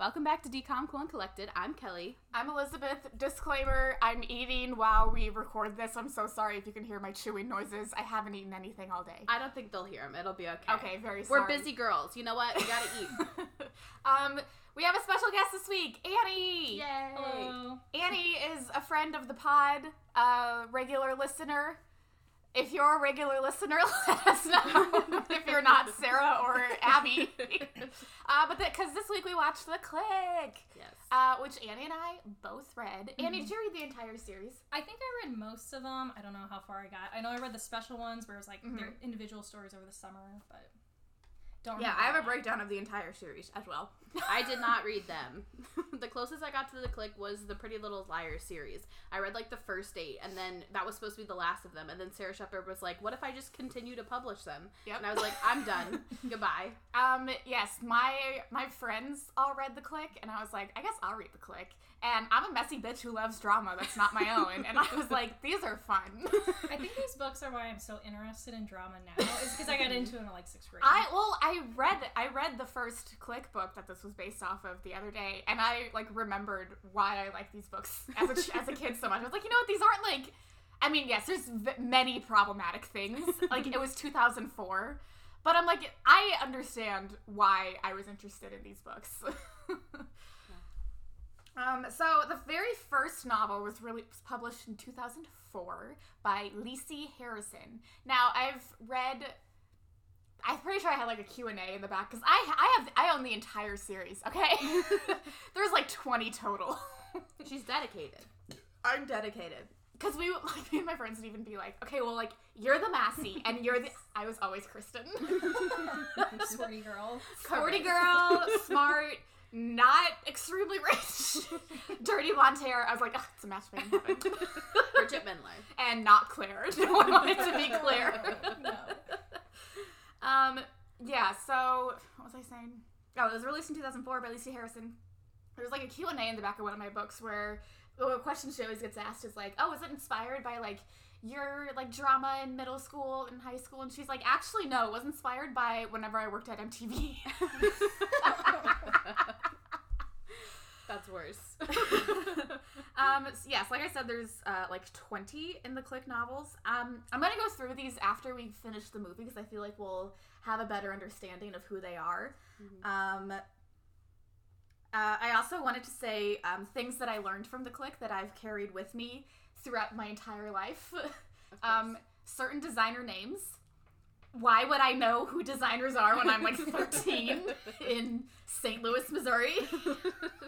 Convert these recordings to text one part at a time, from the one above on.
Welcome back to Decom Cool and Collected. I'm Kelly. I'm Elizabeth. Disclaimer I'm eating while we record this. I'm so sorry if you can hear my chewing noises. I haven't eaten anything all day. I don't think they'll hear them. It'll be okay. Okay, very sorry. We're busy girls. You know what? We gotta eat. um, we have a special guest this week, Annie. Yay! Hello. Annie is a friend of the pod, a regular listener. If you're a regular listener, let us know. if you're not Sarah or Abby. uh, but because this week we watched The Clique, Yes. uh, which Annie and I both read. Annie, did you read the entire series? I think I read most of them. I don't know how far I got. I know I read the special ones where it was like Mhm. their individual stories over the summer, but don't. Yeah, I have a breakdown of the entire series as well. I did not read them. the closest I got to the Clique was the Pretty Little Liars series. I read like the first eight, and then that was supposed to be the last of them. And then Sara Shepard was like, "What if I just continue to publish them?" Yep. And I was like, "I'm done. Goodbye." Um, yes, my my friends all read the Clique, and I was like, I guess I'll read the Clique. And I'm a messy bitch who loves drama that's not my own, and I was like, these are fun. I think these books are why I'm so interested in drama now. Is because I got into it in like sixth grade. I well, I read I read the first Clique book that this was based off of the other day, and I like remembered why I like these books as a as a kid so much. I was like, you know what, these aren't like. I mean, yes, there's v- many problematic things. Like it was 2004, but I'm like, I understand why I was interested in these books. Um, so the very first novel was really was published in 2004 by Lisi Harrison. Now I've read. I'm pretty sure I had like a Q&A in the back because I I have I own the entire series. Okay, there's like 20 total. She's dedicated. I'm dedicated. Cause we like me and my friends would even be like, okay, well, like you're the Massie and you're the. I was always Kristen, Sporty girl. sporty girl, smart, not extremely rich, dirty blonde hair. I was like, oh, it's a match made in heaven. Bridgit Mendler. and not Claire. No one wanted to be Claire. No. Um, yeah, so what was I saying? Oh, it was released in 2004 by Lisi Harrison. There was like a Q&A in the back of one of my books where the question she always gets asked is like, oh, is it inspired by like your like drama in middle school and high school? And she's like, actually, no, it was inspired by whenever I worked at MTV. That's worse. um, s- yes, like I said, there's uh, like 20 in the Clique novels. Um, I'm gonna go through these after we finish the movie because I feel like we'll have a better understanding of who they are. Um, uh, I also wanted to say um, things that I learned from the Clique that I've carried with me throughout my entire life. um, certain designer names. Why would I know who designers are when I'm like 13 in St. Louis, Missouri?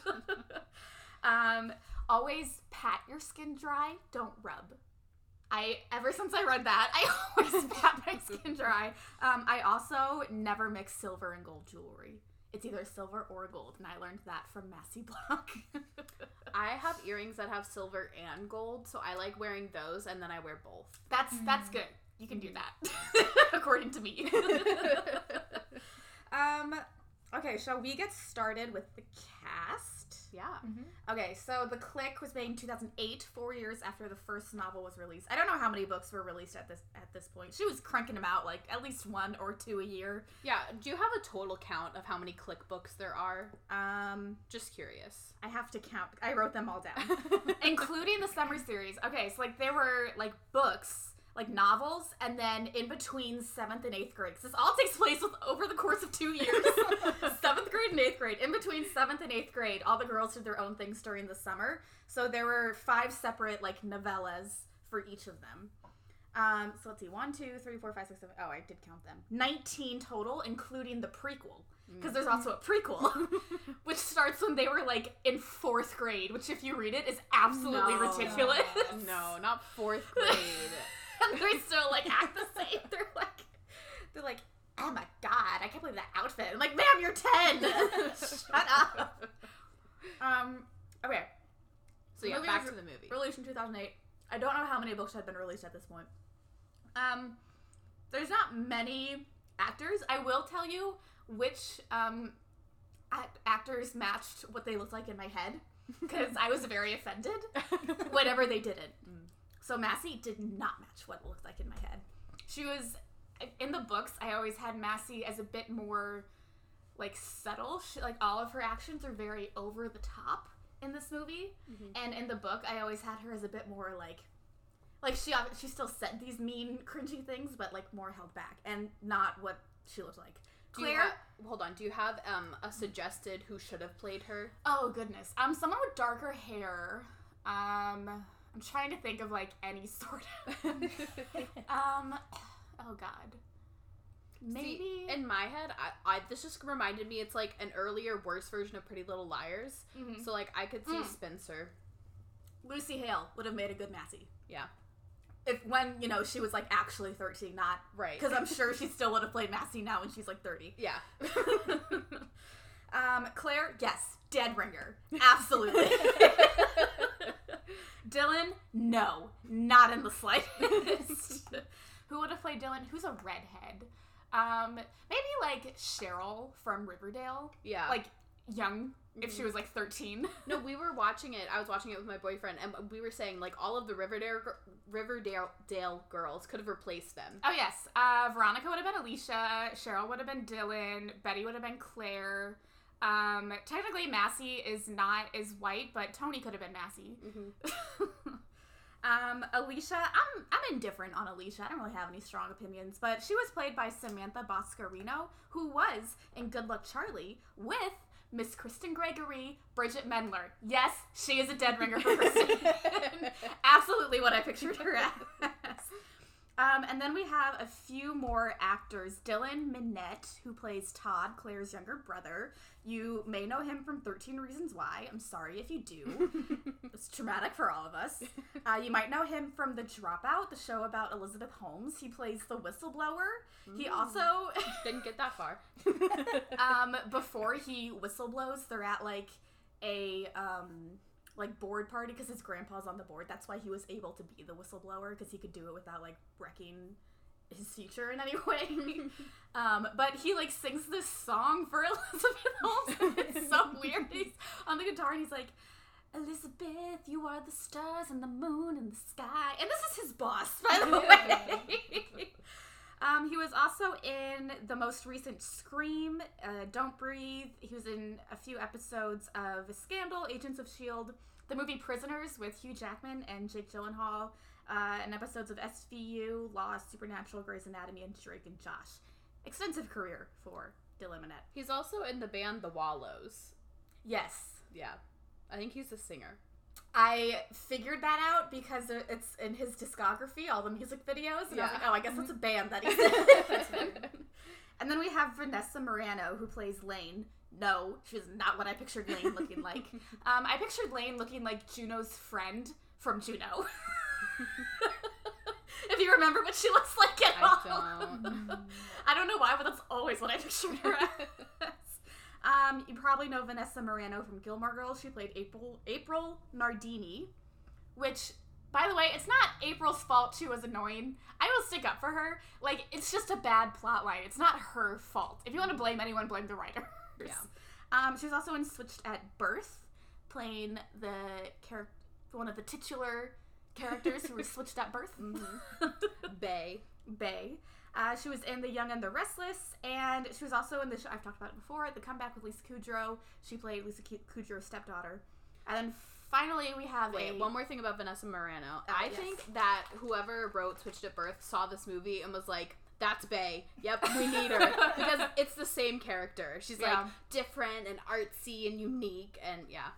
um, always pat your skin dry, don't rub. I ever since I read that, I always pat my skin dry. Um, I also never mix silver and gold jewelry. It's either silver or gold, and I learned that from Massie Block. I have earrings that have silver and gold, so I like wearing those, and then I wear both. that's that's good. You can do that, according to me. um, okay, shall we get started with the cast? Yeah. Okay, so The Clique was made in 2008, four years after the first novel was released. I don't know how many books were released at this at this point. She was cranking them out like at least one or two a year. Yeah. Do you have a total count of how many Clique books there are? Um, Just curious. I have to count. I wrote them all down, including the summer series. Okay, so like there were like books, like novels, and then in between seventh and eighth grade. this all takes place with, over the course of two years. seventh grade and eighth grade. In between seventh and eighth grade, all the girls did their own things during the summer. So there were five separate like novellas for each of them. Um, so let's see, one, two, three, four, five, six, seven. Oh, I did count them. Nineteen total, including the prequel. Because there's also a prequel, which starts when they were like in fourth grade. Which, if you read it, is absolutely No. ridiculous. no, not fourth grade. And they still like act the same. They're like, they're like, oh my god, I can't believe that outfit. I'm like, ma'am, you're ten. Shut up. Um. Okay. so yeah, Movie back was to the movie. Released in 2008. I don't know how many books have been released at this point. Um, there's not many actors. I will tell you which um act- actors matched what they looked like in my head because I was very offended whenever they didn't. So Massie did not match what it looked like in my head. She was in the books. I always had Massie as a bit more like subtle. She, like all of her actions are very over the top in this movie, Mhm. and in the book, I always had her as a bit more like, like she she still said these mean, cringy things, but like more held back and not what she looked like. Claire, ha- hold on. Do you have um a suggested who should have played her? oh goodness, um, someone with darker hair. Um, I'm trying to think of like any sort of. Um, oh god, maybe. See, in my head, I, I this just reminded me. It's like an earlier, worse version of Pretty Little Liars. Mhm. So like I could see Mm. Spencer. Lucy Hale would have made a good Massie. Yeah. If when you know she was like actually 13, not Right. because I'm sure she still would have played Massie now when she's like 30. yeah. um, Claire, yes, dead ringer, absolutely. Dylan, no, not in the slightest. Who would have played Dylan? Who's a redhead? Um, maybe like Cheryl from Riverdale, yeah. like young. If Mm-hmm. she was like 13. no, we were watching it. I was watching it with my boyfriend, and we were saying like all of the Riverdale Riverdale Dale girls could have replaced them. Oh yes, uh, Veronica would have been Alicia. Cheryl would have been Dylan. Betty would have been Claire. Um, technically, Massie is not is white, but Tony could have been Massie. Mm-hmm. um, Alicia, I'm I'm indifferent on Alicia. I don't really have any strong opinions, but she was played by Samantha Boscarino, who was in Good Luck Charlie with Miss Kristen Gregory, Bridgit Mendler. Yes, she is a dead ringer for Kristen. Absolutely what I pictured her as. Um, and then we have a few more actors. Dylan Minnette, who plays Todd, Claire's younger brother. You may know him from 13 Reasons Why. I'm sorry if you do. it's traumatic for all of us. Uh, you might know him from The Dropout, the show about Elizabeth Holmes. He plays the whistleblower. He also, Didn't get that far. um, before he whistleblows, they're at like a um, like board party because his grandpa's on the board. That's why he was able to be the whistleblower because he could do it without like wrecking his future in any way. um, but he like sings this song for Elizabeth Holmes. it's so weird. He's on the guitar and he's like. Elizabeth, you are the stars and the moon and the sky. And this is his boss, by the way. Um, he was also in the most recent Scream, uh, Don't Breathe. He was in a few episodes of Scandal, Agents of S.H.I.E.L.D., the movie Prisoners with Hugh Jackman and Jake Gyllenhaal, uh, and episodes of SVU, Lost, Supernatural, Grey's Anatomy, and Drake and Josh. Extensive career for Dylan. He's also in the band The Wallows. Yes. Yeah. I think he's a singer. I figured that out because it's in his discography, all the music videos, and I was Yeah. like, oh, I guess that's a band that he's in. and then we have Vanessa Marano, who plays Lane. No, she's not what I pictured Lane looking like. Um, I pictured Lane looking like Juno's friend from Juno. if you remember what she looks like at all. I don't. I don't know why, but that's always what I pictured her as. Um, you probably know Vanessa Marano from Gilmore Girls. She played April April Nardini, which, by the way, it's not April's fault she was annoying. I will stick up for her. Like, it's just a bad plot line. It's not her fault. If you want to blame anyone, blame the writers. Yeah. Um, she was also in Switched at Birth, playing the character, one of the titular characters who were switched at birth. Bay. Bay. Uh, she was in The Young and the Restless, and she was also in the show I've talked about it before, The Comeback with Lisa Kudrow. She played Lisa Ku- Kudrow's stepdaughter. And then finally we have Wait, a one more thing about Vanessa Marano. Oh, I yes. think that whoever wrote Switched at Birth saw this movie and was like, that's Bay. Yep, we need her. because it's the same character. She's Yeah. like different and artsy and unique and yeah.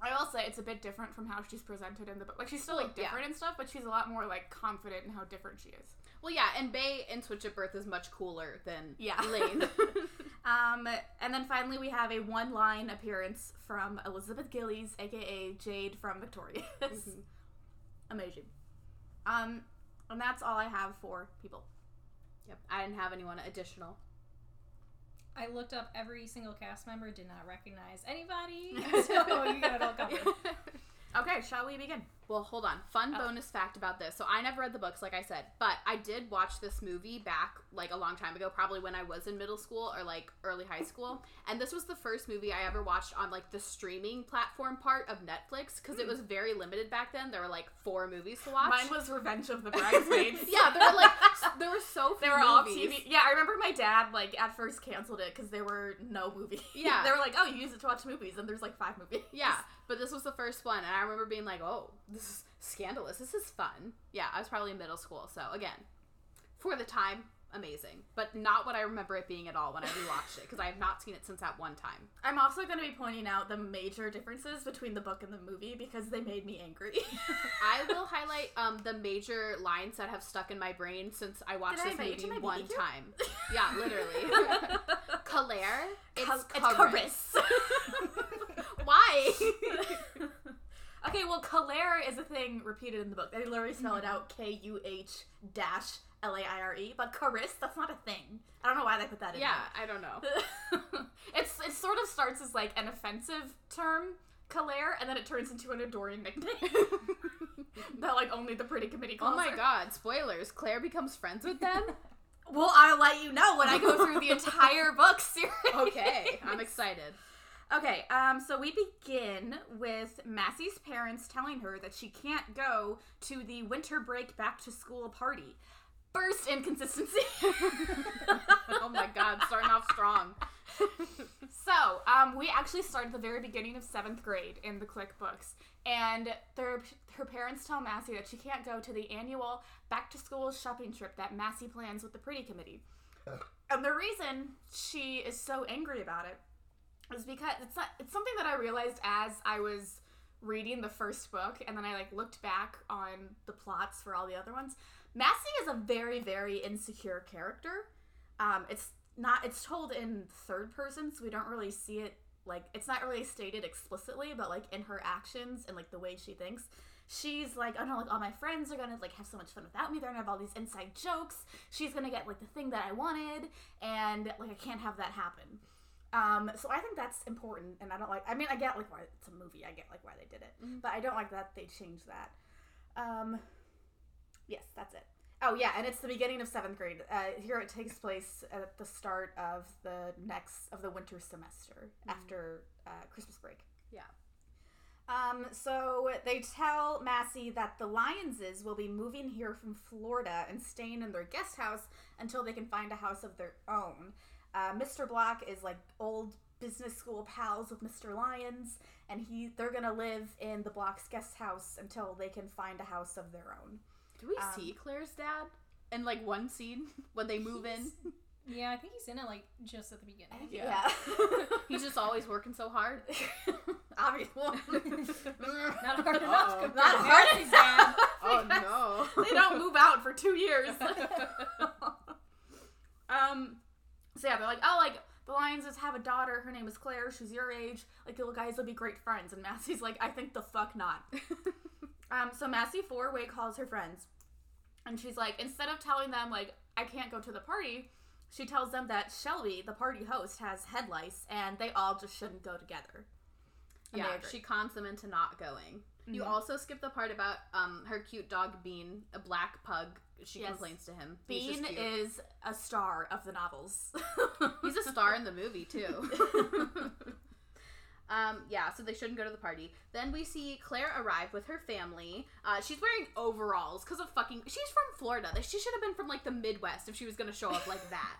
I will say it's a bit different from how she's presented in the book. Like she's still like Yeah. different and stuff, but she's a lot more like confident in how different she is. Well, yeah, and Bay in Switch at Birth is much cooler than Yeah. Lane. Um, and then finally we have a one-line appearance from Elizabeth Gillies, aka Jade from Victorious. Mhm. Amazing. Um, and that's all I have for people. yep, I didn't have anyone additional. I looked up every single cast member, did not recognize anybody. so you got it all covered. Okay, shall we begin? Well, hold on. Fun Oh. bonus fact about this. So I never read the books, like I said, but I did watch this movie back like a long time ago, probably when I was in middle school or like early high school. And this was the first movie I ever watched on like the streaming platform part of Netflix because it hmm. was very limited back then. There were like four movies to watch. Mine was Revenge of the Bridesmaids. yeah, there were like there were so few They were all movies. TV. Yeah, I remember my dad like at first canceled it because there were no movies. Yeah. they were like, "Oh, you use it to watch movies," and there's like five movies. Yeah, but this was the first one, and I remember being like, "Oh, this is scandalous. This is fun." Yeah, I was probably in middle school, so again, for the time, amazing, but not what I remember it being at all when I rewatched it because I have not seen it since that one time. I'm also going to be pointing out the major differences between the book and the movie because they made me angry. I will highlight um, the major lines that have stuck in my brain since I watched Did this to movie one time. Yeah, literally. Claire, it's, Caris. Caris. Why? Okay, well, Claire is a thing repeated in the book. They literally spell it out K U H dash L A I R E, but Caris, that's not a thing. I don't know why they put that in. yeah, I don't know. it's it sort of starts as like an offensive term, Claire, and then it turns into an adoring nickname that like only the pretty committee calls oh my her. god! Spoilers. Claire becomes friends with them. Well, I'll let you know when I go through the entire book series. Okay, I'm excited. Okay, um, so we begin with Massie's parents telling her that she can't go to the winter break back to school party. First inconsistency. oh my god, starting off strong. So, um, we actually start at the very beginning of seventh grade in the Click books, and their her parents tell Massie that she can't go to the annual back to school shopping trip that Massie plans with the Pretty Committee. And the reason she is so angry about it is because it's not it's something that I realized as I was reading the first book, and then I like looked back on the plots for all the other ones. Massie is a very very insecure character. Um, it's not it's told in third person so we don't really see it like it's not really stated explicitly but like in her actions and like the way she thinks she's like oh no like all my friends are gonna like have so much fun without me they're gonna have all these inside jokes she's gonna get like the thing that i wanted and like i can't have that happen um so i think that's important and i don't like i mean i get like why it's a movie i get like why they did it Mhm. but i don't like that they changed that um yes that's it Oh yeah, and it's the beginning of seventh grade. Uh, here it takes place at the start of the next of the winter semester after uh, Christmas break. Yeah. Um, so they tell Massie that the Lyonses will be moving here from Florida and staying in their guest house until they can find a house of their own. Uh, Mr. Black is like old business school pals with Mr. Lyons, and he they're gonna live in the Black's guest house until they can find a house of their own. Do we Um, see Claire's dad in like one scene when they move in? Yeah, I think he's in it like just at the beginning. Yeah. Yeah. He's just always working so hard. Obviously. Not hard enough. Uh-oh. compared Not hard enough. dad. Oh no. they don't move out for two years. um, so yeah, they're like, oh, like the Lyonses have a daughter. Her name is Claire. She's your age. Like, you guys will be great friends. And Massie's like, I think the fuck not. um, so Massie four way calls her friends, and she's like, instead of telling them like I can't go to the party, she tells them that Shelby, the party host, has head lice, and they all just shouldn't go together. And yeah, she cons them into not going. You Mhm. also skip the part about um her cute dog Bean, a black pug. She Yes. complains to him. He's just Bean cute. is a star of the novels. He's a star in the movie too. um, yeah, so they shouldn't go to the party. Then we see Claire arrive with her family. Uh, she's wearing overalls because of fucking. She's from Florida. Like, She should have been from like the Midwest if she was gonna show up like that.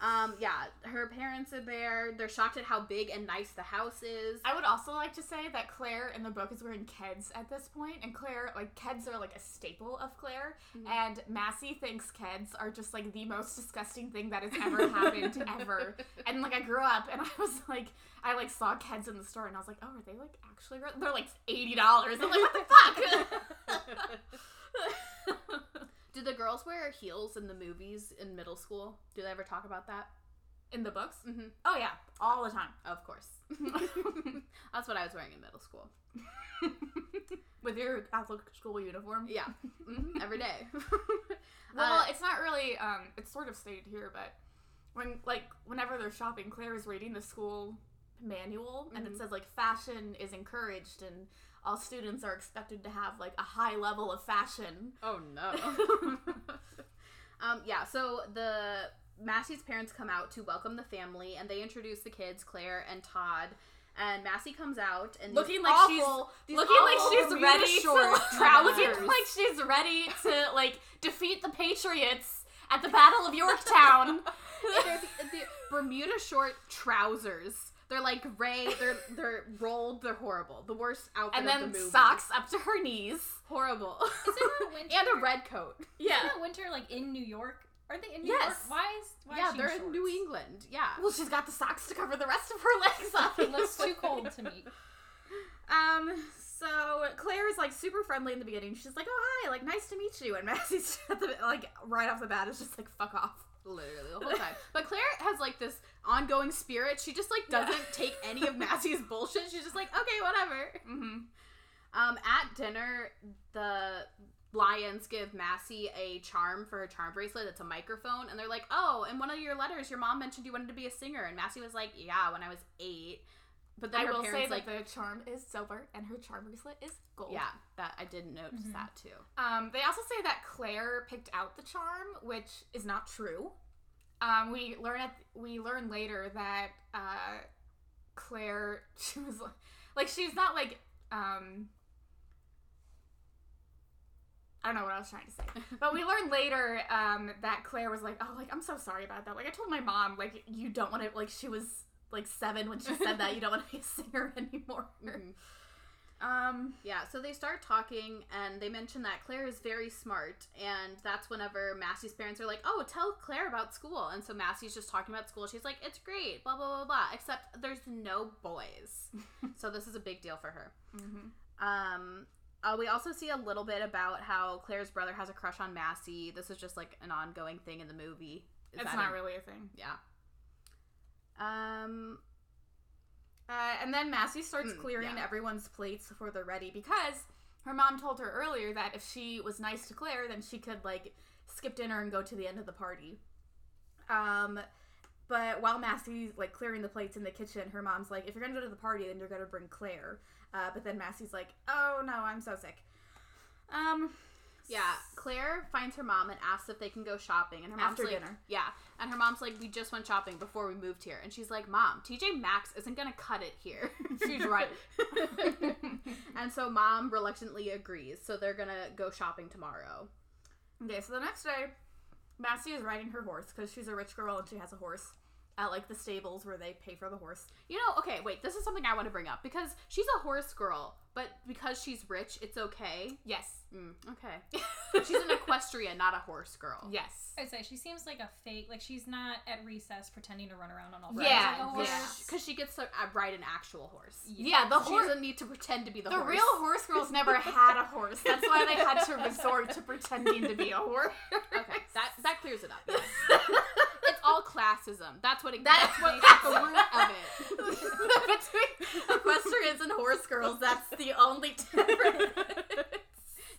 Um, yeah, her parents are there. They're shocked at how big and nice the house is. I would also like to say that Claire in the book is wearing Keds at this point, and Claire, like, Keds are like a staple of Claire, Mhm. and Massie thinks Keds are just like the most disgusting thing that has ever happened ever. And like, I grew up and I was like, I like saw Keds in the store, and I was like, oh, are they like actually? Gross? They're like eighty dollars. I'm like, what the fuck? Do the girls wear heels in the movies in middle school? Do they ever talk about that? in the books? Mm-hmm. Oh yeah, all the time. Of course. That's what I was wearing in middle school. With your Catholic school uniform. Yeah, hmm every day. Well, Uh, it's not really. Um, it's sort of stated here, but when like whenever they're shopping, Claire is reading the school manual, and Mhm. it says like fashion is encouraged and all students are expected to have like a high level of fashion. Oh no. um, yeah, so the Massie's parents come out to welcome the family and they introduce the kids, Claire and Todd. And Massie comes out and Looking like she's- awful- these looking like she's ready short to trousers. looking like she's ready to like defeat the Patriots at the Battle of Yorktown. the, the Bermuda short trousers. They're like gray. They're they're rolled. They're horrible. The worst outfit and of then the movie. socks up to her knees. Horrible. Is it winter? and a red coat. Yeah. Isn't it winter like in New York? Are they in New Yes. York? Why is why yeah, is she they're in, in? New England. Yeah. Well, she's got the socks to cover the rest of her legs up. It looks too cold to me. Um, so Claire is like super friendly in the beginning. She's like, "Oh hi, like nice to meet you," and Massie's at the, like right off the bat is just like, "Fuck off." Literally the whole time. But Claire has like this ongoing spirit. She just like doesn't take any of Massie's bullshit. She's just like, okay, whatever. Mm-hmm. Um, at dinner, the Lyons give Massie a charm for her charm bracelet. It's a microphone, and they're like, "Oh, in one of your letters, your mom mentioned you wanted to be a singer." And Massie was like, "Yeah, when I was eight. But then I her will say parents that like, the charm is silver and her charm bracelet is gold. "Yeah, that I didn't notice Mhm. that too." Um, they also say that Claire picked out the charm, which is not true. Um, we learn at we learn later that uh, Claire she was like, like she's not like um. I don't know what I was trying to say, but we learn later um, that Claire was like, "Oh, like I'm so sorry about that. Like I told my mom, like you don't want to. Like she was like seven when she said that you don't want to be a singer anymore." Mhm. Um, Yeah, so they start talking and they mention that Claire is very smart, and that's whenever Massie's parents are like, "Oh, tell Claire about school." And so Massie's just talking about school. She's like, "It's great, blah blah blah blah." Except there's no boys, so this is a big deal for her. mhm. Um, uh, we also see a little bit about how Claire's brother has a crush on Massie. This is just like an ongoing thing in the movie. Is it's not a- really a thing. Yeah. Um. Uh, and then Massie starts Mm, clearing yeah. everyone's plates before they're ready because her mom told her earlier that if she was nice to Claire, then she could like skip dinner and go to the end of the party. Um, but while Massie's like clearing the plates in the kitchen, her mom's like, "If you're gonna go to the party, then you're gonna bring Claire." Uh, but then Massie's like, "Oh no, I'm so sick." Um, Yeah, Claire finds her mom and asks if they can go shopping, and her mom's After like, dinner. "Yeah," and her mom's like, "We just went shopping before we moved here," and she's like, "Mom, TJ Maxx isn't gonna cut it here." She's right. and so mom reluctantly agrees. So they're gonna go shopping tomorrow. Okay, so the next day, Massie is riding her horse because she's a rich girl and she has a horse at like the stables where they pay for the horse. You know, okay, wait, this is something I want to bring up because she's a horse girl, but because she's rich, it's okay. Yes. Mm, okay, she's an equestrian, not a horse girl. Yes. I'd say she seems like a fake. Like she's not at recess pretending to run around on all fours Yeah, like yeah. because she gets to uh, ride an actual horse. Yeah, the She horse. doesn't need to pretend to be the, The horse. The real horse girls never had a horse. That's why they had to resort to pretending to be a horse. Okay, that that clears it up. yes. All classism. That's what it, That- that's what that's the root of it. Between equestrians and horse girls, that's the only difference.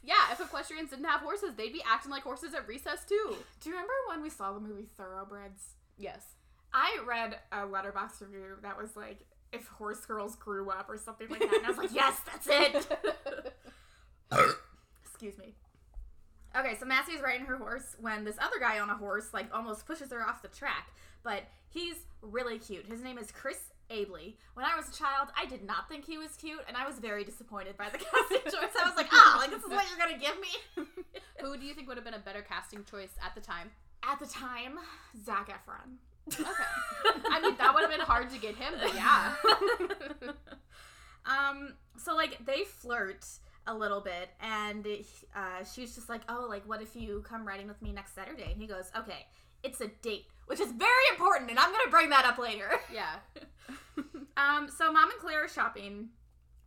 Yeah, if equestrians didn't have horses, they'd be acting like horses at recess too. Do you remember when we saw the movie Thoroughbreds? Yes. I read a Letterboxd review that was like, if horse girls grew up or something like that. And I was like, yes, that's it. Excuse me. Okay, so Massie's riding her horse when this other guy on a horse like almost pushes her off the track. But he's really cute. His name is Chris Abeley. When I was a child, I did not think he was cute, and I was very disappointed by the casting choice. I was like, oh, like this is what you're gonna give me. Who do you think would have been a better casting choice at the time? At the time, Zac Efron. Okay. I mean, that would have been hard to get him, but yeah. um so like they flirt a little bit and uh, she's just like oh like what if you come riding with me next saturday? And he goes okay it's a date which is very important and i'm gonna bring that up later. Yeah. um so mom and claire are shopping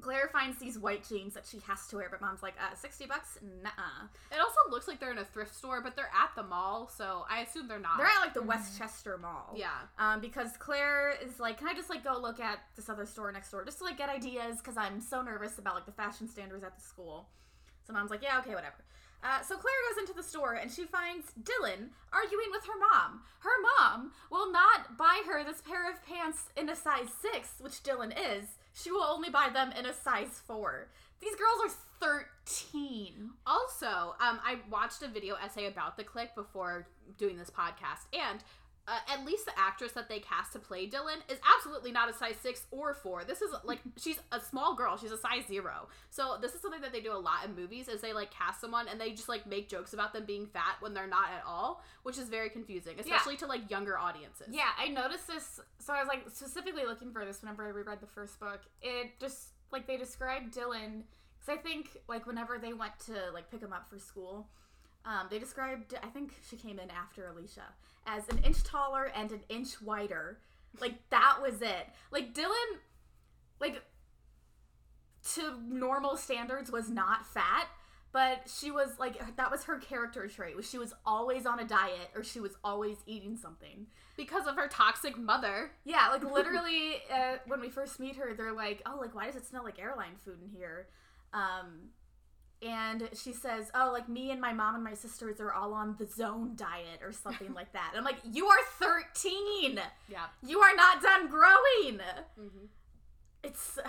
claire finds these white jeans that she has to wear but mom's like uh 60 bucks nuh-uh It also looks like they're in a thrift store, but they're at the mall, so I assume they're not. they're at like the westchester mall yeah. um, because Claire is like, can I just like go look at this other store next door just to like get ideas because I'm so nervous about like the fashion standards at the school. So mom's like, yeah, okay, whatever. Uh, so Claire goes into the store and she finds Dylan arguing with her mom. Her mom will not buy her this pair of pants in a size 6, which Dylan is. She will only buy them in a size 4. These girls are 13. Also, um, I watched a video essay about the Clique before doing this podcast, and uh, at least the actress that they cast to play Dylan is absolutely not a size six or four. This is like she's a small girl. She's a size zero. So this is something that they do a lot in movies. Is they like cast someone and they just like make jokes about them being fat when they're not at all, which is very confusing, especially to like younger audiences. Yeah, I noticed this. So I was like specifically looking for this whenever I reread the first book. It just like they described Dylan because I think like whenever they went to like pick him up for school, um, they described I think she came in after Alicia as an inch taller and an inch wider. Like that was it. Like Dylan, like to normal standards was not fat. But she was like that was her character trait. Was she was always on a diet or she was always eating something. Because of her toxic mother. Yeah, like literally, uh, when we first meet her, they're like, "Oh, like why does it smell like airline food in here?" Um, and she says, "Oh, like me and my mom and my sisters are all on the zone diet or something like that." And I'm like, "You are 13. Yeah. You are not done growing." Mm-hmm. It's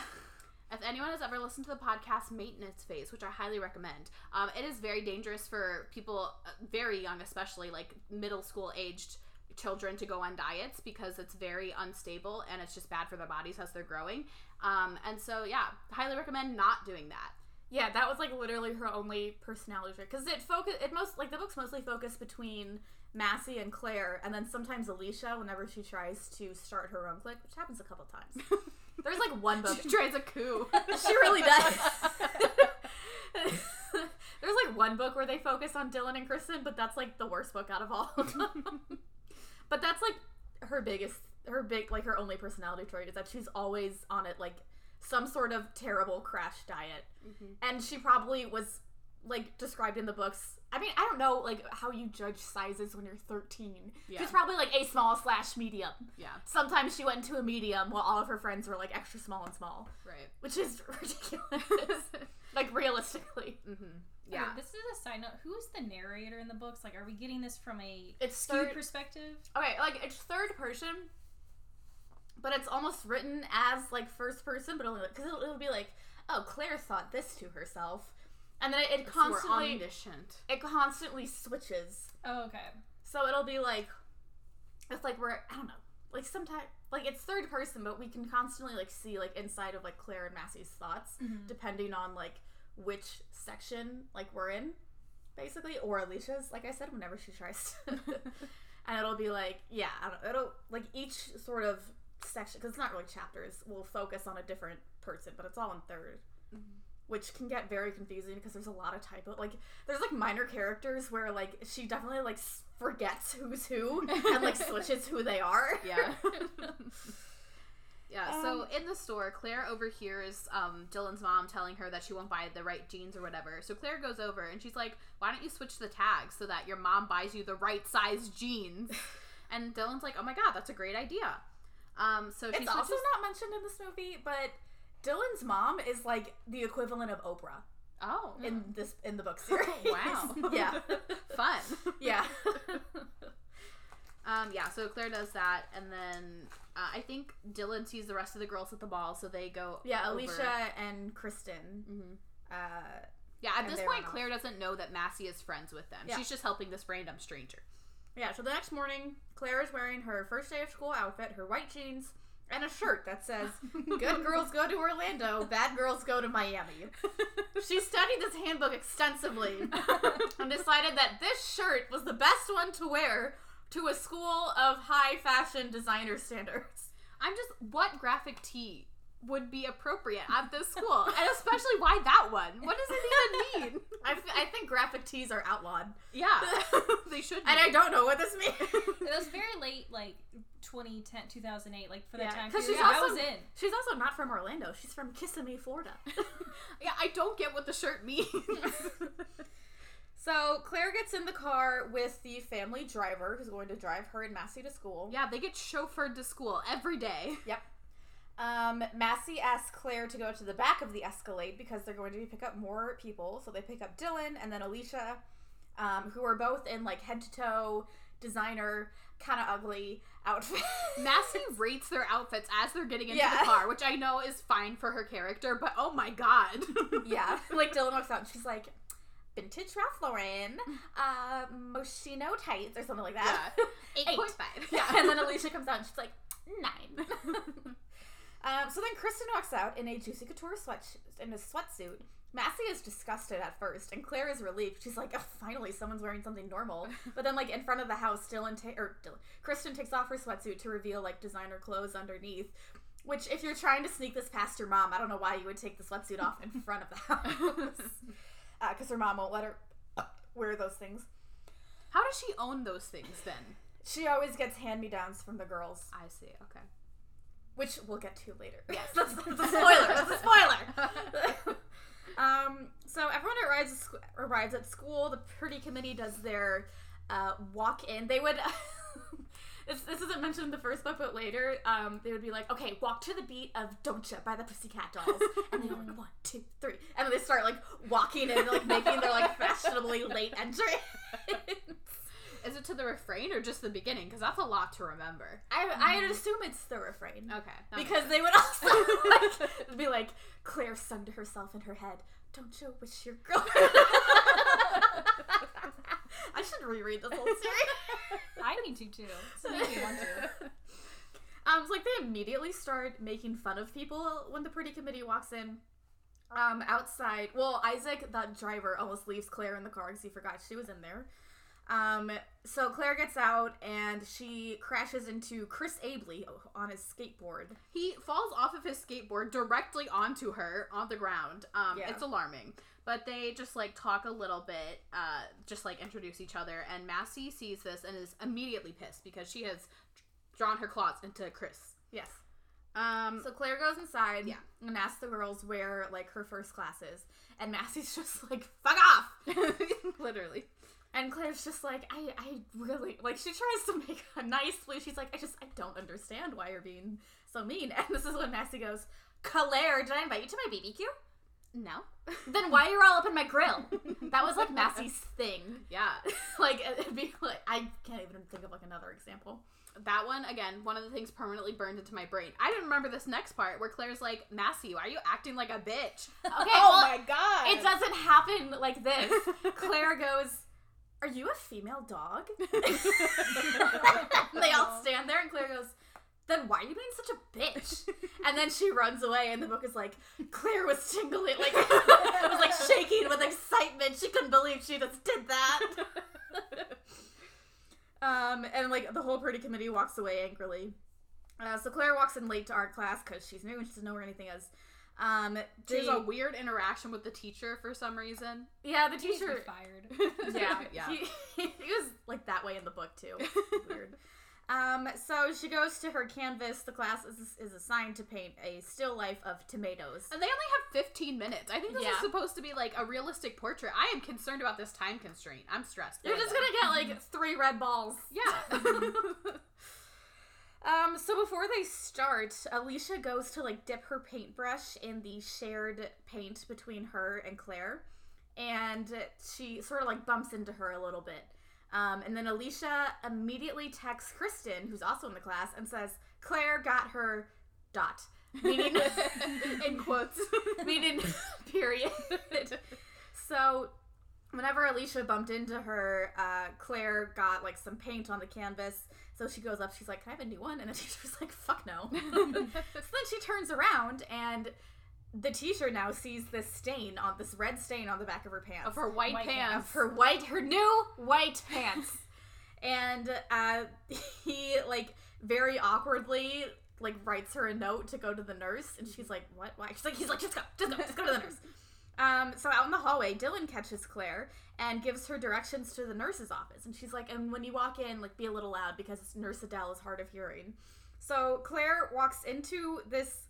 If anyone has ever listened to the podcast Maintenance Phase, which I highly recommend, um, it is very dangerous for people, uh, very young, especially like middle school aged children, to go on diets because it's very unstable and it's just bad for their bodies as they're growing. Um, and so, yeah, highly recommend not doing that. Yeah, that was like literally her only personality trait because it focus it most like the book's mostly focus between Massie and Claire, and then sometimes Alicia whenever she tries to start her own clique, which happens a couple times. There's like one book She tries a coup. she really does. There's like one book where they focus on Dylan and Kristen, but that's like the worst book out of all. of them. but that's like her biggest, her big, like her only personality trait is that she's always on it, like some sort of terrible crash diet, and she probably was like described in the books. I mean, I don't know like how you judge sizes when you're 13. Yeah. She's probably like a small slash medium. yeah, Sometimes she went into a medium while all of her friends were like extra small and small right. which is ridiculous. like realistically, Mm-hmm. Yeah. Yeah. this is a side note. Who's the narrator in the books? Like, are we getting this from a It's skewed third- perspective? okay, like it's third person, but it's almost written as like first person, but only because it'll, it'll be like, oh, Claire thought this to herself, and then it, it constantly omniscient. it constantly switches. Oh, okay. So it'll be like, it's like we're I don't know, like sometimes like it's third person, but we can constantly like see like inside of like Claire and Massie's thoughts, Mhm. depending on like which section like we're in, basically, or Alicia's. Like I said, whenever she tries, to. and it'll be like yeah, I don't, it'll like each sort of section because it's not really chapters We'll focus on a different person, but it's all in 3rd Which can get very confusing because there's a lot of typo. Like, there's like minor characters where like she definitely like forgets who's who and like switches who they are. Yeah. yeah, so Um, in the store, Claire overhears um, Dylan's mom telling her that she won't buy the right jeans or whatever. So Claire goes over and she's like, Why don't you switch the tags so that your mom buys you the right size jeans? and Dylan's like, Oh my god, that's a great idea. Um, so It's also switches- not mentioned in this movie, but Dylan's mom is like the equivalent of Oprah Oh, in this in the book series. wow. yeah. Fun. Yeah. Um, yeah, so Claire does that, and then uh, I think Dylan sees the rest of the girls at the ball, so they go. Yeah, over. Alicia and Kristen. Mm-hmm. Uh, Yeah, at this point, run off. Claire doesn't know that Massie is friends with them. Yeah. She's just helping this random stranger. Yeah, so the next morning, Claire is wearing her first day of school outfit, her white jeans, and a shirt that says, Good girls go to Orlando, bad girls go to Miami. She studied this handbook extensively and decided that this shirt was the best one to wear to a school of high fashion designer standards. I'm just, what graphic tee would be appropriate at this school? and especially, why that one? What does it even mean? I, f- I think graphic tees are outlawed. Yeah, they should be. And I don't know what this means. It was very late, like 2010, 2008, like for that Yeah, time 'cause period. she's I also- was in. She's also not from Orlando. She's from Kissimmee, Florida. yeah, I don't get what the shirt means. so Claire gets in the car with the family driver who's going to drive her and Massie to school. yeah, they get chauffeured to school every day. Yep. Um, Massie asks Claire to go to the back of the Escalade because they're going to pick up more people. So they pick up Dylan and then Alicia, um, who are both in like head to toe designer, kind of ugly outfits. Massie rates their outfits as they're getting into Yeah. the car, which I know is fine for her character, but oh my god. yeah, like Dylan walks out and she's like, vintage Ralph Lauren, uh, Moschino tights or something like that. Yeah. 8.5. yeah, and then Alicia comes out and she's like, nine. Um, so then Kristen walks out in a Juicy Couture sweat in a sweatsuit. Massie is disgusted at first, and Claire is relieved. She's like, oh, finally, someone's wearing something normal. But then, like in front of the house, Dylan ta- or Dylan, Kristen takes off her sweatsuit to reveal like designer clothes underneath. Which, if you're trying to sneak this past your mom, I don't know why you would take the sweatsuit off in front of the house, because her mom won't let her wear those things. How does she own those things then? She always gets hand me downs from the girls. I see. Okay. Which we'll get to later. Yes, that's, that's a spoiler. That's a spoiler. um, so everyone arrives at, arrives at school. The pretty committee does their uh, walk in. They would. this, this isn't mentioned in the first book, but later um, they would be like, "Okay, walk to the beat of Don't Ya by the Pussycat Dolls," and they go like one, two, three, and then they start like walking in, like making their like fashionably late entry. Is it to the refrain or just the beginning? Because that's a lot to remember. I I'd assume it's the refrain. Okay. because they would also like, be like Claire sung to herself in her head, "Don't you wish your girl?" I should reread this whole series. I need to too. So maybe me want to. Um, so like they immediately start making fun of people when the pretty committee walks in. Um, outside, well, Isaac, the driver, almost leaves Claire in the car because he forgot she was in there. Um, so Claire gets out and she crashes into Chris Abeley on his skateboard. He falls off of his skateboard directly onto her on the ground. Um, Yeah. It's alarming. But they just like talk a little bit, uh, just like introduce each other. And Massie sees this and is immediately pissed because she has drawn her claws into Chris. Yes. Um, So Claire goes inside Yeah. and asks the girls where like her first class is, and Massie's just like, "Fuck off!" literally. And Claire's just like, "I, I really like." She tries to make a nice plea. She's like, "I just, I don't understand why you're being so mean." And this is when Massie goes, "Claire, did I invite you to my BBQ? No. Then why are you're all up in my grill?" That was like Massie's thing. Yeah. like it'd be like I can't even think of like another example. That one, again, one of the things permanently burned into my brain. I didn't remember this next part where Claire's like, Massie, why are you acting like a bitch? Okay, oh well, my god. It doesn't happen like this. Claire goes, Are you a female dog? they all stand there, and Claire goes, Then why are you being such a bitch? And then she runs away, and the book is like, Claire was tingling, like, it was like shaking with excitement. She couldn't believe she just did that. um, and like the whole pretty committee walks away angrily. Uh, so Claire walks in late to art class because she's new and she doesn't know where anything is. Um, There's they- a weird interaction with the teacher for some reason. yeah, the He's teacher. fired. yeah, yeah. He, he was like that way in the book too. Weird. Um, so she goes to her canvas. The class is, is assigned to paint a still life of tomatoes. And they only have 15 minutes. I think this is supposed to be like a realistic portrait. I am concerned about this time constraint. I'm stressed. You're just them. gonna get like three red balls. Yeah. Um, so before they start, Alicia goes to like dip her paintbrush in the shared paint between her and Claire, and she sort of like bumps into her a little bit. Um, and then Alicia immediately texts Kristen, who's also in the class, and says, "Claire got her dot," meaning In quotes. meaning period. so whenever Alicia bumped into her, uh, Claire got like some paint on the canvas. So she goes up, she's like, Can I have a new one? And the teacher's like, Fuck no. so then she turns around and the teacher now sees this stain on this red stain on the back of her pants. of her white, White pants. Of her white her new white pants. and uh he like very awkwardly like writes her a note to go to the nurse and she's like, What? Why? She's like, he's like, just go, just go, just go to the nurse. Um, so out in the hallway, Dylan catches Claire and gives her directions to the nurse's office. And she's like, and when you walk in, like be a little loud because Nurse Adele is hard of hearing. So Claire walks into this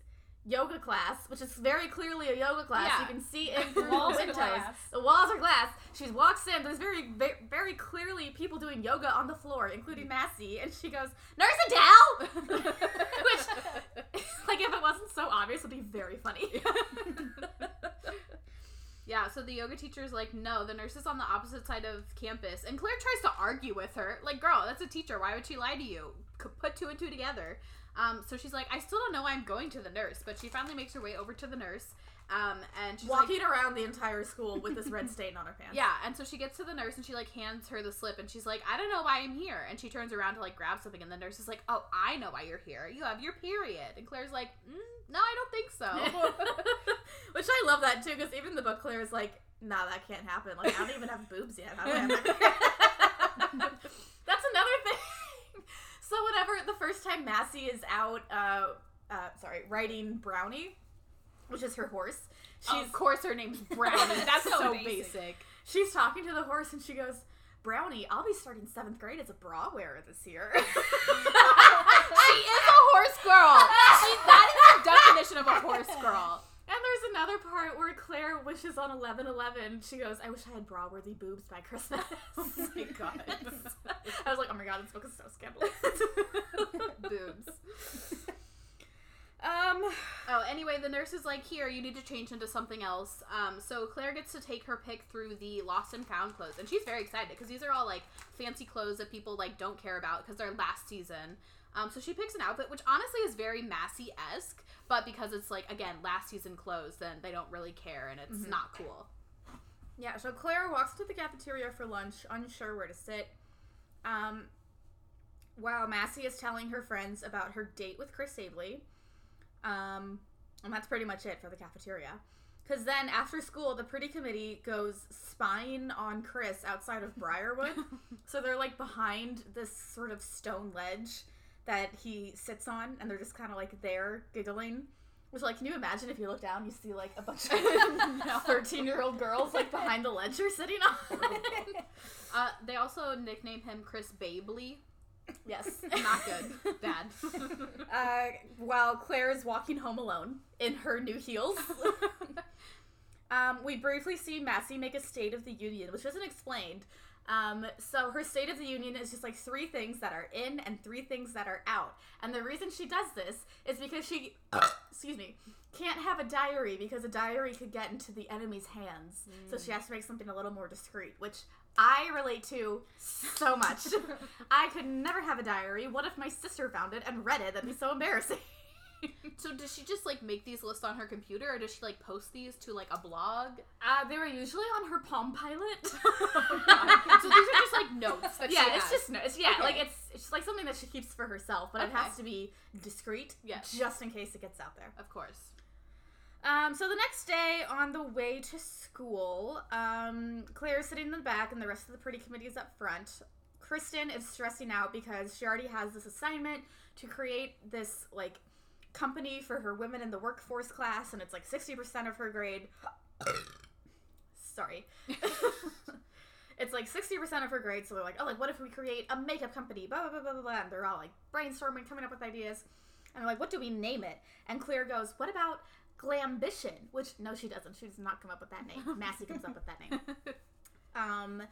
yoga class, which is very clearly a yoga class. Yeah. You can see in through Walls the windows. glass. The walls are glass. She walks in. There's very, very, very clearly people doing yoga on the floor, including Massie. And she goes, "Nurse Adele," which, like, if it wasn't so obvious would be very funny. Yeah, so the yoga teacher's like, no, the nurse is on the opposite side of campus. And Claire tries to argue with her. Like, girl, that's a teacher. Why would she lie to you? Put two and two together. Um, so she's like, I still don't know why I'm going to the nurse. But she finally makes her way over to the nurse. Um, and she's like, Walking around the entire school with this red stain on her pants. Yeah, and so she gets to the nurse and she like hands her the slip and she's like, I don't know why I'm here. And she turns around to like grab something and the nurse is like, Oh, I know why you're here. You have your period. And Claire's like, mm, No, I don't think so. Which I love that too, because even the book Claire is like, nah, that can't happen. Like, I don't even have boobs yet. How do I have that? That's another thing. So, whenever the first time Massie is out, uh, uh, sorry, writing Brownie, which is her horse, she's of course, her name's Brownie. That's So so, basic. basic. she's talking to the horse and she goes, Brownie, I'll be starting seventh grade as a bra wearer this year. she is a horse girl. She, that is the definition of a horse girl. And there's another part where Claire wishes on 11 11. She goes, I wish I had bra worthy boobs by Christmas. Oh my God. I was like, oh my god, this book is so scandalous. Boobs. Um, Oh, anyway, the nurse is like, here, you need to change into something else. Um, so Claire gets to take her pick through the lost and found clothes, and she's very excited because these are all like fancy clothes that people like don't care about because they're last season. Um, so she picks an outfit which honestly is very Massie esque, but because it's like again last season clothes, then they don't really care and it's not cool. yeah, so Claire walks to the cafeteria for lunch, unsure where to sit. Um, while Massie is telling her friends about her date with Chris Abeley. Um, and that's pretty much it for the cafeteria. Because then after school, the pretty committee goes spying on Chris outside of Briarwood. so they're like behind this sort of stone ledge that he sits on, and they're just kind of like there giggling. Which, like, can you imagine if you look down, you see like a bunch of 13 year old girls like behind the ledge you're sitting on? Uh, they also nickname him Chris Babley. Yes. Not good. Bad. Uh, while Claire is walking home alone in her new heels. um, we briefly see Massie make a State of the Union, which isn't explained. Um, so her State of the Union is just like three things that are in and three things that are out. And the reason she does this is because she, excuse me, can't have a diary because a diary could get into the enemy's hands. So she has to make something a little more discreet, which I relate to so much. I could never have a diary. What if my sister found it and read it? That'd be so embarrassing. so does she just like make these lists on her computer, or does she like post these to like a blog? Uh, they were usually on her Palm Pilot. so these are just like notes that yeah, it's just notes yeah, Okay. like it's it's like something that she keeps for herself, but it has to be discreet, Yeah. just in case it gets out there. of course. Um, so the next day, on the way to school, um, is sitting in the back, and the rest of the pretty committee is up front. Kristen is stressing out because she already has this assignment to create this like company for her women in the workforce class, and it's like sixty percent of her grade. Sorry. it's like 60% of her grade, so they're like, oh, like, what if we create a makeup company? Blah, blah, blah, blah, blah, blah. And they're all like brainstorming, coming up with ideas. And they're like, what do we name it? And Claire goes, what about Glambition? Which, no, she doesn't. She does not come up with that name. Massie comes up with that name. Um,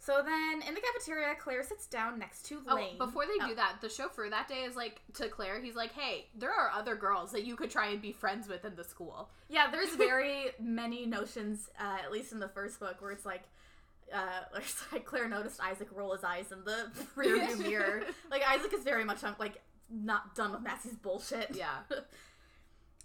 so then in the cafeteria, Claire sits down next to Oh, Lane. before they Oh. do that, the chauffeur that day is like to Claire. He's like, "Hey, there are other girls that you could try and be friends with in the school." Yeah, there's very many notions, uh, at least in the first book, where it's like, uh, like Claire noticed Isaac roll his eyes in the rearview mirror. Like Isaac is very much like not done with Massie's bullshit. Yeah.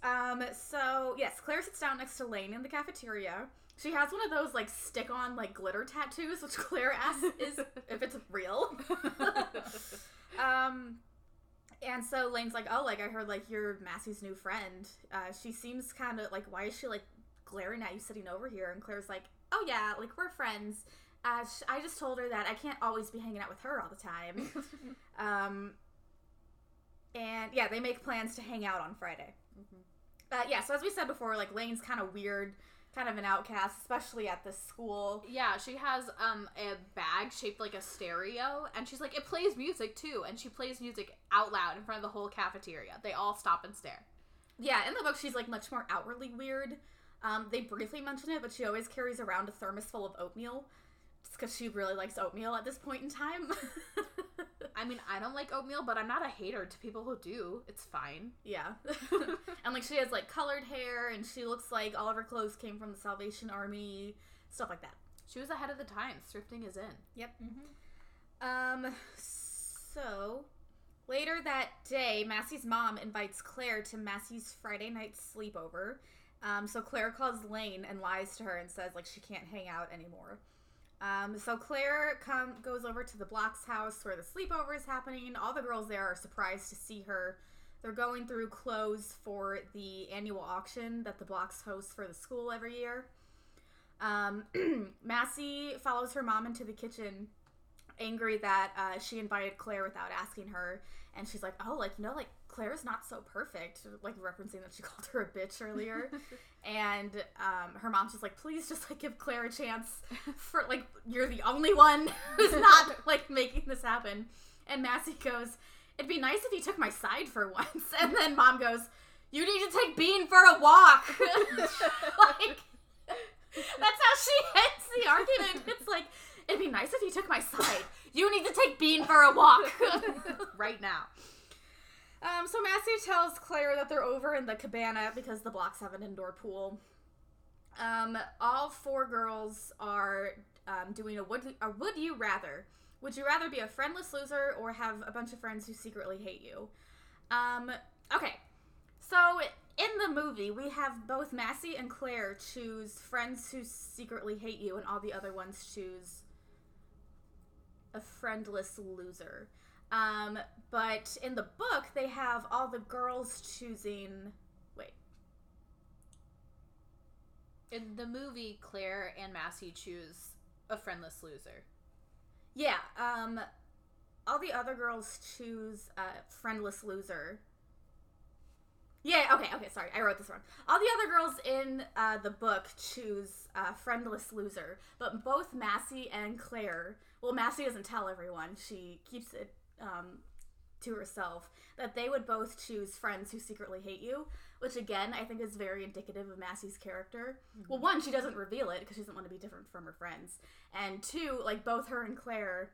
Um. So yes, Claire sits down next to Lane in the cafeteria. She has one of those like stick-on like glitter tattoos, which Claire asks is if it's real. um. And so Lane's like, oh, like I heard like you're Massie's new friend. Uh, she seems kind of like, why is she like glaring at you sitting over here? And Claire's like, oh yeah, like we're friends. Uh, sh- I just told her that I can't always be hanging out with her all the time. um, and yeah, they make plans to hang out on Friday. Uh, yeah, so as we said before, like Lane's kind of weird, kind of an outcast, especially at this school. Yeah, she has um a bag shaped like a stereo, and she's like, it plays music too, and she plays music out loud in front of the whole cafeteria. They all stop and stare. Yeah, in the book, she's like much more outwardly weird. Um, they briefly mention it, but she always carries around a thermos full of oatmeal, just because she really likes oatmeal at this point in time. I mean, I don't like oatmeal, but I'm not a hater to people who do. It's fine. Yeah. and like she has like colored hair and she looks like all of her clothes came from the Salvation Army, stuff like that. She was ahead of the times. Thrifting is in. Yep. Mm-hmm. Um so later that day, Massie's mom invites Claire to Massie's Friday night sleepover. Um, so Claire calls Lane and lies to her and says like she can't hang out anymore. Um, so Claire come goes over to the Block's house where the sleepover is happening. All the girls there are surprised to see her. They're going through clothes for the annual auction that the Blocks hosts for the school every year. Um, Massie follows her mom into the kitchen, angry that uh, she invited Claire without asking her. And she's like, "Oh, like you know, like Claire's not so perfect," like referencing that she called her a bitch earlier. and um, her mom's just like, "Please, just like give Claire a chance. For like, you're the only one who's not like making this happen." And Massie goes, "It'd be nice if you took my side for once." And then mom goes, "You need to take Bean for a walk." like that's how she ends the argument. It's like, it'd be nice if you took my side. You need to take Bean for a walk. right now. Um, so Massie tells Claire that they're over in the cabana because the blocks have an indoor pool. Um, all four girls are um, doing a would a would you rather. Would you rather be a friendless loser or have a bunch of friends who secretly hate you? Um, okay, so in the movie, we have both Massie and Claire choose friends who secretly hate you, and all the other ones choose a friendless loser. Um, but in the book, they have all the girls choosing. Wait, In the movie, Claire and Massie choose a friendless loser. yeah. Um, all the other girls choose a friendless loser. Yeah, okay, okay, sorry, I wrote this wrong. All the other girls in uh, the book choose uh, friendless loser, but both Massie and Claire, well, Massie doesn't tell everyone, she keeps it um, to herself, that they would both choose friends who secretly hate you, which again, I think is very indicative of Massie's character. Well, one, she doesn't reveal it because she doesn't want to be different from her friends, and two, like, both her and Claire,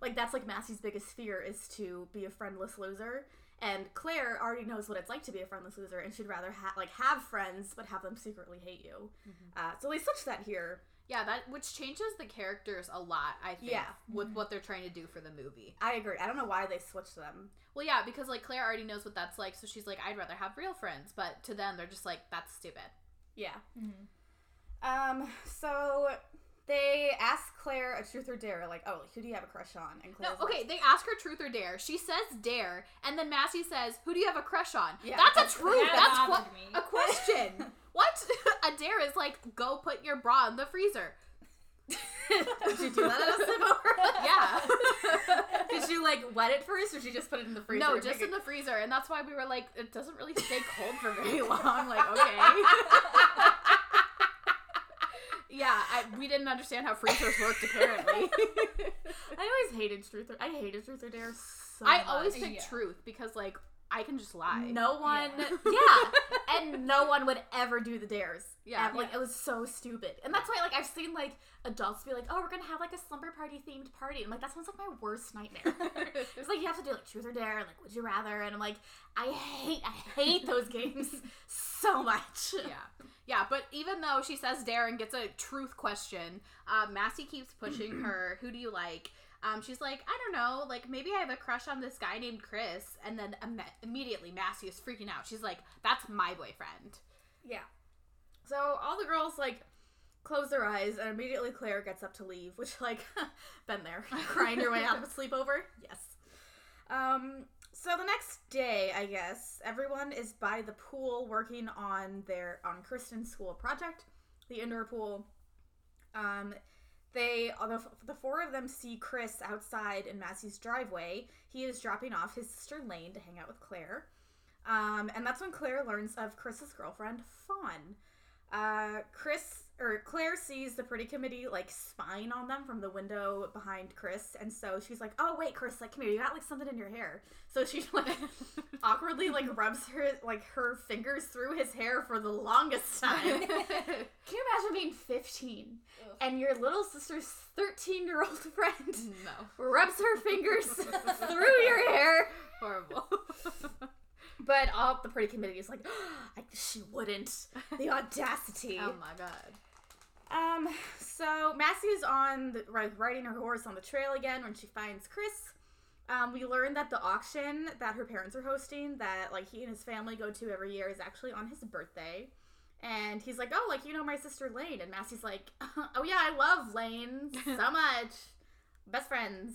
like, that's like Massie's biggest fear is to be a friendless loser. And Claire already knows what it's like to be a friendless loser, and she'd rather ha- like have friends but have them secretly hate you. Uh, so they switched that here. Yeah, that which changes the characters a lot, I think, Yeah. with what they're trying to do for the movie. I agree. I don't know why they switched them. Well, yeah, because like Claire already knows what that's like, so she's like, I'd rather have real friends, but to them, they're just like, that's stupid. Yeah. Mhm. Um. So they ask Claire a truth or dare, like, "Oh, who do you have a crush on?" And No, Claire's okay, they ask her truth or dare. She says dare, and then Massie says, "Who do you have a crush on?" Yeah, that's that's- a truth. that That's qu- me. a question. what? a dare is like go put your bra in the freezer. Did you do that at a sleepover? Yeah. Did you like wet it first, or did you just put it in the freezer? no, just in the freezer, and that's why we were like, it doesn't really stay cold for very long. Like, okay. yeah, I, we didn't understand how freezers worked. Apparently, I always hated truth. Or, I hated truth or dare so I much. always pick Yeah. truth because like I can just lie. No one, Yeah. yeah. And no one would ever do the dares. Yeah. And, like it was so stupid, and that's why like I've seen like adults be like, "Oh, we're gonna have like a slumber party themed party." I'm like, that sounds like my worst nightmare. it's like you have to do like truth or dare, and like would you rather, and I'm like, I hate, I hate those games so much. yeah. Yeah, but even though she says dare and gets a truth question, uh, Massie keeps pushing her. Who do you like? Um, she's like, I don't know, like maybe I have a crush on this guy named Chris. And then Im- immediately Massie is freaking out. She's like, that's my boyfriend. Yeah. So all the girls like close their eyes, and immediately Claire gets up to leave, which like been there, crying your way out of a sleepover. Yes. Um. So the next day, I guess everyone is by the pool working on their on Kristen's school project, the indoor pool. Um. They, the, the four of them see Chris outside in Massie's driveway. He is dropping off his sister Lane to hang out with Claire. Um, and that's when Claire learns of Chris's girlfriend, Fawn. Uh, Chris or Claire sees the pretty committee like spying on them from the window behind Chris, and so she's like, "Oh wait, Chris, like come here, you got like something in your hair." So she like awkwardly like rubs her like her fingers through his hair for the longest time. Can you imagine being 15 and your little sister's 13 year old friend No. rubs her fingers through your hair. Horrible. But all the pretty committee is like, I, she wouldn't. The audacity. oh my god. Um, so Massie is on the riding her horse on the trail again when she finds Chris. Um, we learn that the auction that her parents are hosting, that like he and his family go to every year, is actually on his birthday. And he's like, "Oh, like you know my sister Lane," and Massie's like, "Oh yeah, I love Lane so much, best friends."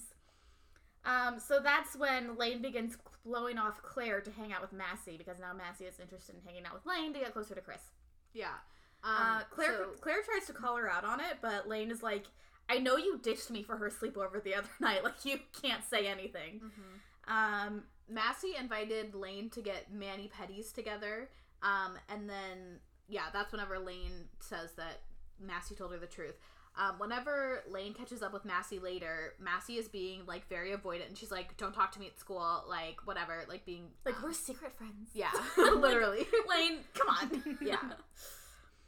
Um, so that's when Lane begins blowing off Claire to hang out with Massie because now Massie is interested in hanging out with Lane to get closer to Chris. Yeah. Um, Uh, Claire so- Claire tries to call her out on it, but Lane is like, "I know you ditched me for her sleepover the other night. Like you can't say anything." Mhm. Um, Massie invited Lane to get mani-pedis together. Um, and then, yeah, that's whenever Lane says that Massie told her the truth. Um, whenever Lane catches up with Massie later, Massie is being like very avoidant, and she's like, "Don't talk to me at school," like whatever, like being like we're secret friends. yeah, literally. Lane, come on. Yeah.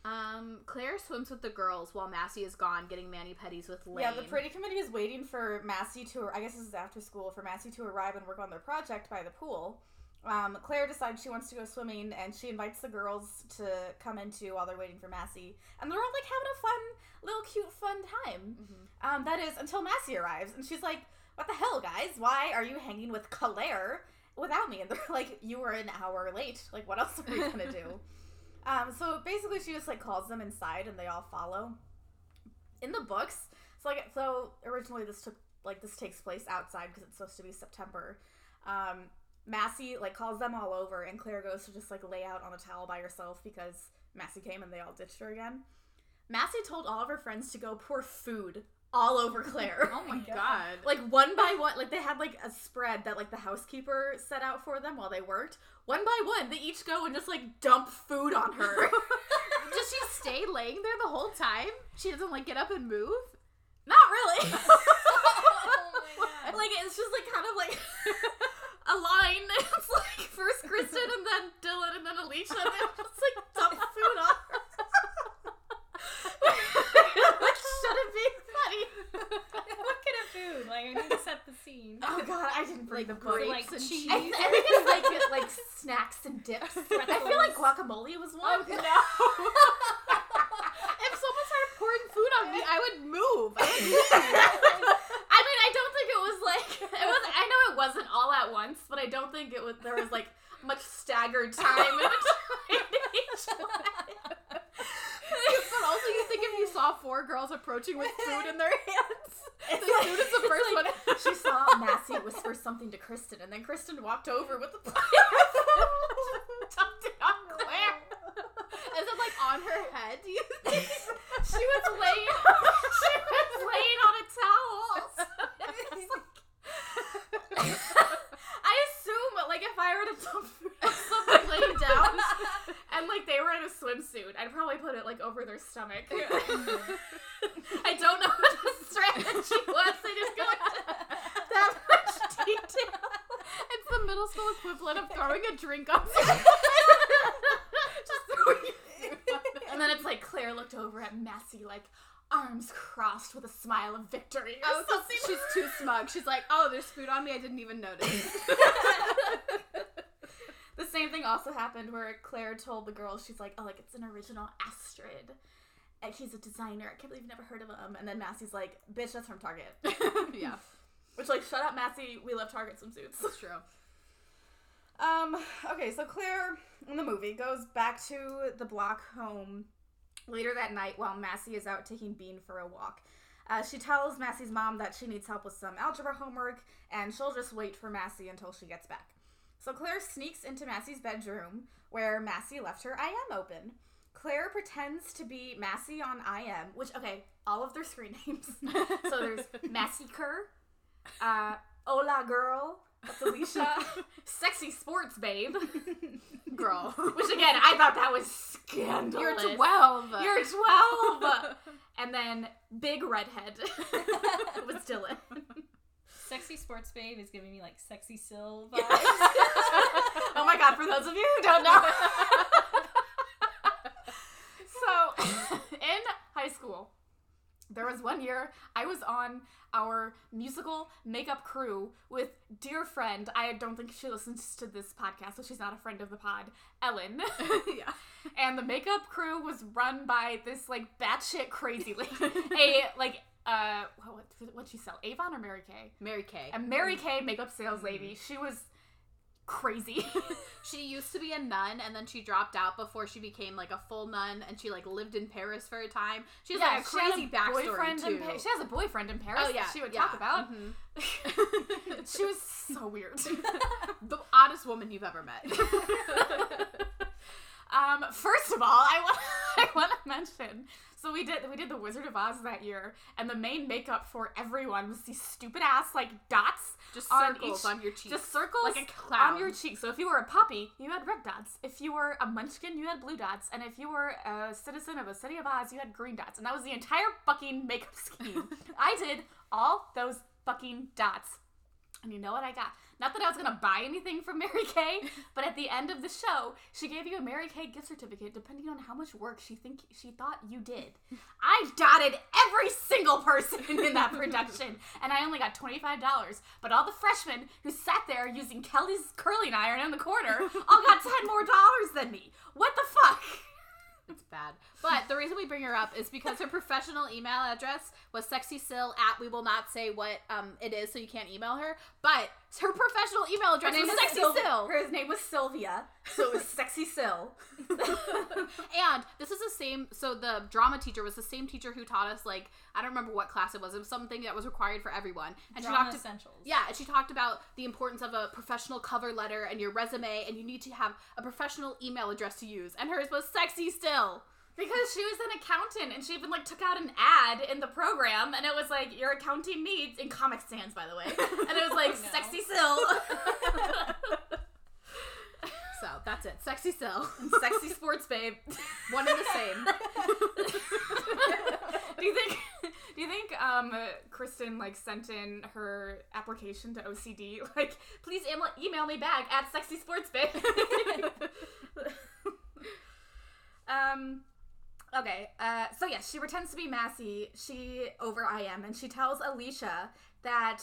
Um, Claire swims with the girls while Massie is gone, getting mani-pedis with Lane. Yeah, the pretty committee is waiting for Massie to. I guess this is after school for Massie to arrive and work on their project by the pool. Um, Claire decides she wants to go swimming, and she invites the girls to come into while they're waiting for Massie, and they're all like having a fun, little cute, fun time. Mhm. Um, that is until Massie arrives, and she's like, "What the hell, guys? Why are you hanging with Claire without me?" And they're like, "You were an hour late. Like, what else are we gonna do?" um, so basically, she just like calls them inside, and they all follow. In the books, so like, so originally this took like this takes place outside because it's supposed to be September. Um, Massie like calls them all over, and Claire goes to just like lay out on a towel by herself because Massie came and they all ditched her again. Massie told all of her friends to go pour food all over Claire. Oh my God. god. like one by one like they had like a spread that like the housekeeper set out for them while they worked one by one they each go and just like dump food on her Does she stay laying there the whole time? She doesn't like get up and move? not really oh like it's just like kind of like a line it's like first kristen and then dylan and then alicia and they just like dump food on her which shouldn't be funny what kind of food? Like I need to set the scene. oh god i didn't bring the Like book grapes like and cheese. cheese. I, th- I think it's like it, like snacks and dips. I feel like guacamole was one. Oh, no. if someone started pouring food on me, I would move. I would move. I mean, I don't think it was like it was. I know it wasn't all at once, but I don't think it was. There was like much staggered time in between each one. but also, you think if you saw four girls approaching with food in their hands, The food is the first like, one. She saw Massie whisper something to Kristen, and then Kristen walked over with the plate. dumped it on Claire. Is it like on her head? Do you think? She was laying. She was laying on a towel. Like- I assume, like, if I were to dump someone laying down, and like they were in a swimsuit, I'd probably put it like over their stomach. Mm-hmm. I don't know strategy was. They didn't go into that much detail. It's the middle school equivalent of throwing a drink on someone. Just throwing food on them. And then it's like Claire looked over at Massie, like arms crossed with a smile of victory. or Oh, so she's too smug. She's like, oh, there's food on me. I didn't even notice. the same thing also happened where Claire told the girls, she's like, oh, like it's an original Astrid. And he's a designer. I can't believe you've never heard of him. And then Massie's like, bitch, that's from Target. yeah, Which, like, shut up, Massie. We love Target swimsuits. that's true. Um, okay, so Claire in the movie goes back to the block home later that night while Massie is out taking Bean for a walk. Uh, she tells Massie's mom that she needs help with some algebra homework and she'll just wait for Massie until she gets back. So Claire sneaks into Massie's bedroom where Massie left her IM open. Claire pretends to be Massie on IM, which, okay, all of their screen names. so there's Massey Kerr, uh, Hola Girl, that's Alicia, Sexy Sports Babe, Girl. which again, I thought that was scandalous. You're 12. You're 12! and then Big Redhead was Dylan. Sexy sports babe is giving me like sexy Sil vibes. oh my god, for those of you who don't know. so, in high high school. There was one year I was on our musical makeup crew with dear friend. I don't think she listens to this podcast, so she's not a friend of the pod. Ellen. yeah. and the makeup crew was run by this like batshit crazy lady. a like uh what what'd she sell? Avon or Mary Kay? Mary Kay. A Mary Kay makeup sales lady. She was crazy. She used to be a nun and then she dropped out before she became like a full nun and she like lived in Paris for a time. She has like a crazy backstory boyfriend too. Pa- she has a boyfriend in Paris. oh yeah, that she would yeah. talk about. Mhm. she was so weird. the oddest woman you've ever met. Um, first of all, I want I want to mention. So we did we did the Wizard of Oz that year, and the main makeup for everyone was these stupid ass like dots, Just On circles each- on your cheeks. just circles like a clown. on your cheeks. So if you were a puppy, you had red dots. If you were a munchkin, you had blue dots. And if you were a citizen of a city of Oz, you had green dots. And that was the entire fucking makeup scheme. I did all those fucking dots. And you know what I got? Not that I was gonna buy anything from Mary Kay, but at the end of the show, she gave you a Mary Kay gift certificate depending on how much work she think she thought you did. I dotted every single person in that production, and I only got twenty five dollars. But all the freshmen who sat there using Kelly's curling iron in the corner all got ten more dollars than me. What the fuck? It's bad. But the reason we bring her up is because her professional email address was sexysil at we will not say what um it is so you can't email her. But her professional email address was sexy sil. Her name was Sylvia, so it was Sexy Sil. And this is the same so the drama teacher was the same teacher who taught us like I don't remember what class it was. It was something that was required for everyone. And Drama she talked essentials. Yeah, and she talked about the importance of a professional cover letter and your resume and you need to have a professional email address to use. And hers was sexy still. Because she was an accountant and she even like took out an ad in the program and it was like your accounting needs in Comic Sans by the way. And it was like No. sexy Sil. So that's it. Sexy still. sexy sports babe. One and the same. do you think do you think um Kristen like sent in her application to OCD like please email, email me back at sexy sports babe. um okay uh so yeah she pretends to be Massie she over I am and she tells Alicia that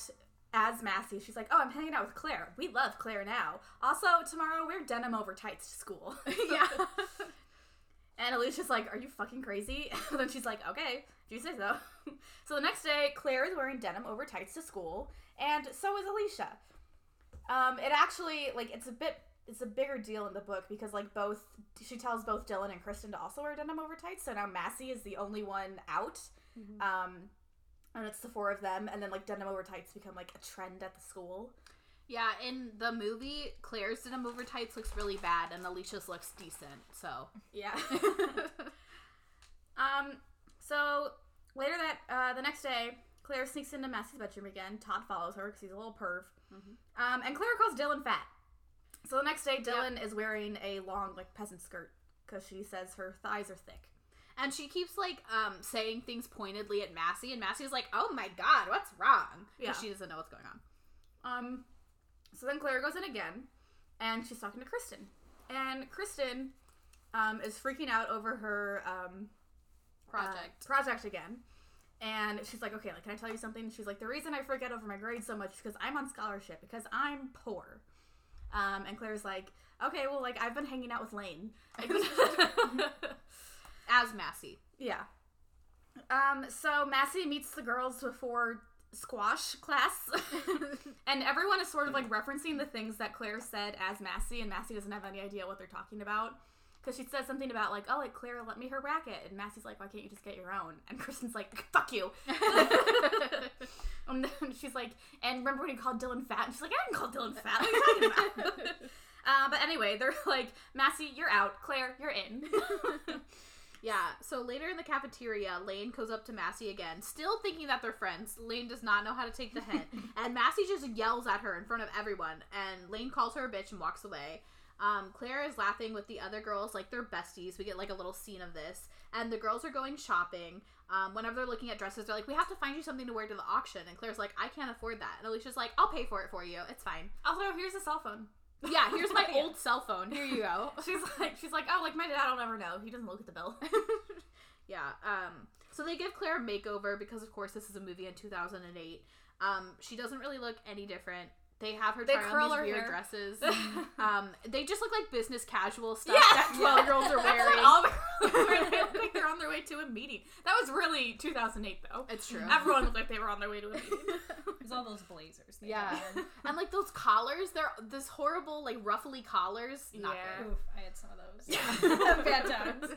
as Massie, she's like, "Oh, I'm hanging out with Claire. We love Claire now. Also, tomorrow we're denim over tights to school." yeah. And Alicia's like, Are you fucking crazy? And then she's like, Okay, if you say so. so the next day, Claire is wearing denim over tights to school, and so is Alicia. Um, it actually, like, it's a bit, it's a bigger deal in the book because, like, both, she tells both Dylan and Kristen to also wear denim over tights, so now Massie is the only one out. Um, and it's the four of them, and then, like, denim over tights become, like, a trend at the school. Yeah, in the movie, Claire's denim over tights looks really bad and Alicia's looks decent, so. Yeah. um. So later that uh, the next day, Claire sneaks into Massie's bedroom again. Todd follows her because he's a little perv. Um, and Claire calls Dylan fat. So the next day, Dylan is wearing a long like peasant skirt because she says her thighs are thick. And she keeps like um saying things pointedly at Massie, and Massie's like, "Oh my god, what's wrong?" Yeah. She doesn't know what's going on. Um. So then Claire goes in again, and she's talking to Kristen. And Kristen um, is freaking out over her um, Project. uh, project again. And she's like, okay, like, can I tell you something? She's like, the reason I forget over my grades so much is because I'm on scholarship, because I'm poor. Um, and Claire's like, okay, well, like, I've been hanging out with Lane. As Massie. yeah. Um, so Massie meets the girls before squash class. and everyone is sort of like referencing the things that Claire said as Massie, and Massie doesn't have any idea what they're talking about. Because she says something about, like, oh, like, Claire, let me her racket. And Massie's like, why can't you just get your own? And Kristen's like, fuck you. And then she's like, and remember when you called Dylan fat? And she's like, I didn't call Dylan fat. What are you talking about? uh, but anyway, they're like, Massie, you're out. Claire, you're in. Yeah, so later in the cafeteria, Lane goes up to Massie again, still thinking that they're friends. Lane does not know how to take the hint. and Massie just yells at her in front of everyone, and Lane calls her a bitch and walks away. Um, Claire is laughing with the other girls like they're besties. We get like a little scene of this. And the girls are going shopping. Um, whenever they're looking at dresses, they're like, We have to find you something to wear to the auction. And Claire's like, I can't afford that. And Alicia's like, I'll pay for it for you. It's fine. also, here's a cell phone. Yeah, here's my old cell phone. Here you go. She's like, she's like, oh, like my dad will never know. He doesn't look at the bill. Yeah. Um. So they give Claire a makeover because, of course, this is a movie in 2008. Um, she doesn't really look any different. They have her They try on these her weird hair. dresses. um, they just look like business casual stuff Yeah. that 12 year olds are wearing. all the they look like they're on their way to a meeting. That was really 2008 though. It's true. Everyone looked like they were on their way to a meeting. There's all those blazers. they Yeah. had and like those collars, they're this horrible, like ruffly collars. Not Yeah. Oof, I had some of those. good. Bad times.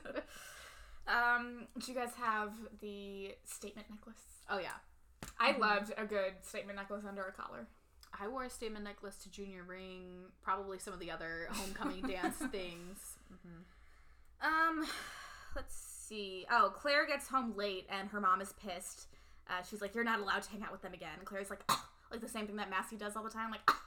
Um, do you guys have the statement necklace? Oh, yeah. I loved a good statement necklace under a collar. I wore a statement necklace to junior ring, probably some of the other homecoming dance things. Um, let's see. Oh, Claire gets home late and her mom is pissed. Uh, she's like, "You're not allowed to hang out with them again." Claire's like, "Ah," like the same thing that Massie does all the time, like. "Ah."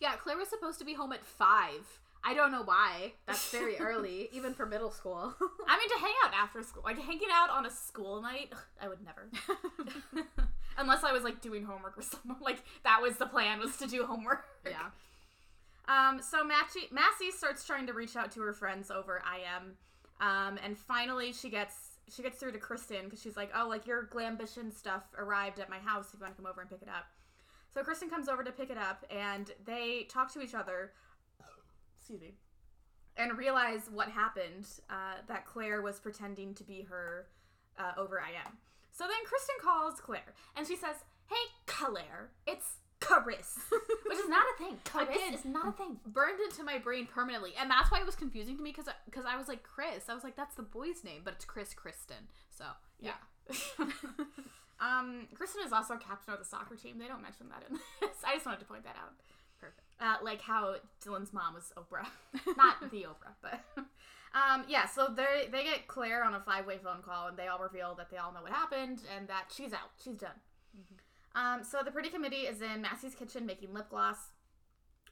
Yeah, Claire was supposed to be home at five. I don't know why. That's very early, even for middle school. I mean, to hang out after school, like hanging out on a school night, I would never. Unless I was like doing homework or something. Like that was the plan was to do homework. yeah. Um, so Massie, Massie starts trying to reach out to her friends over IM, um, and finally she gets she gets through to Kristen because she's like, "Oh, like your Glambition stuff arrived at my house. If you want to come over and pick it up." So Kristen comes over to pick it up, and they talk to each other. Excuse me. And realize what happened. Uh, that Claire was pretending to be her uh, over IM. So then Kristen calls Claire, and she says, "Hey, Claire, it's." Caris, which is not a thing. Caris is not a thing. Burned into my brain permanently. And that's why it was confusing to me because because I was like, Chris. I was like, that's the boy's name, but it's Chris Kristen. So, yeah. um, Kristen is also captain of the soccer team. They don't mention that in this. I just wanted to point that out. Perfect. Uh, like how Dylan's mom was Oprah, not the Oprah, but um, yeah. So they they get Claire on a five way phone call, and they all reveal that they all know what happened and that she's out, she's done. Um, so the pretty committee is in Massie's kitchen making lip gloss.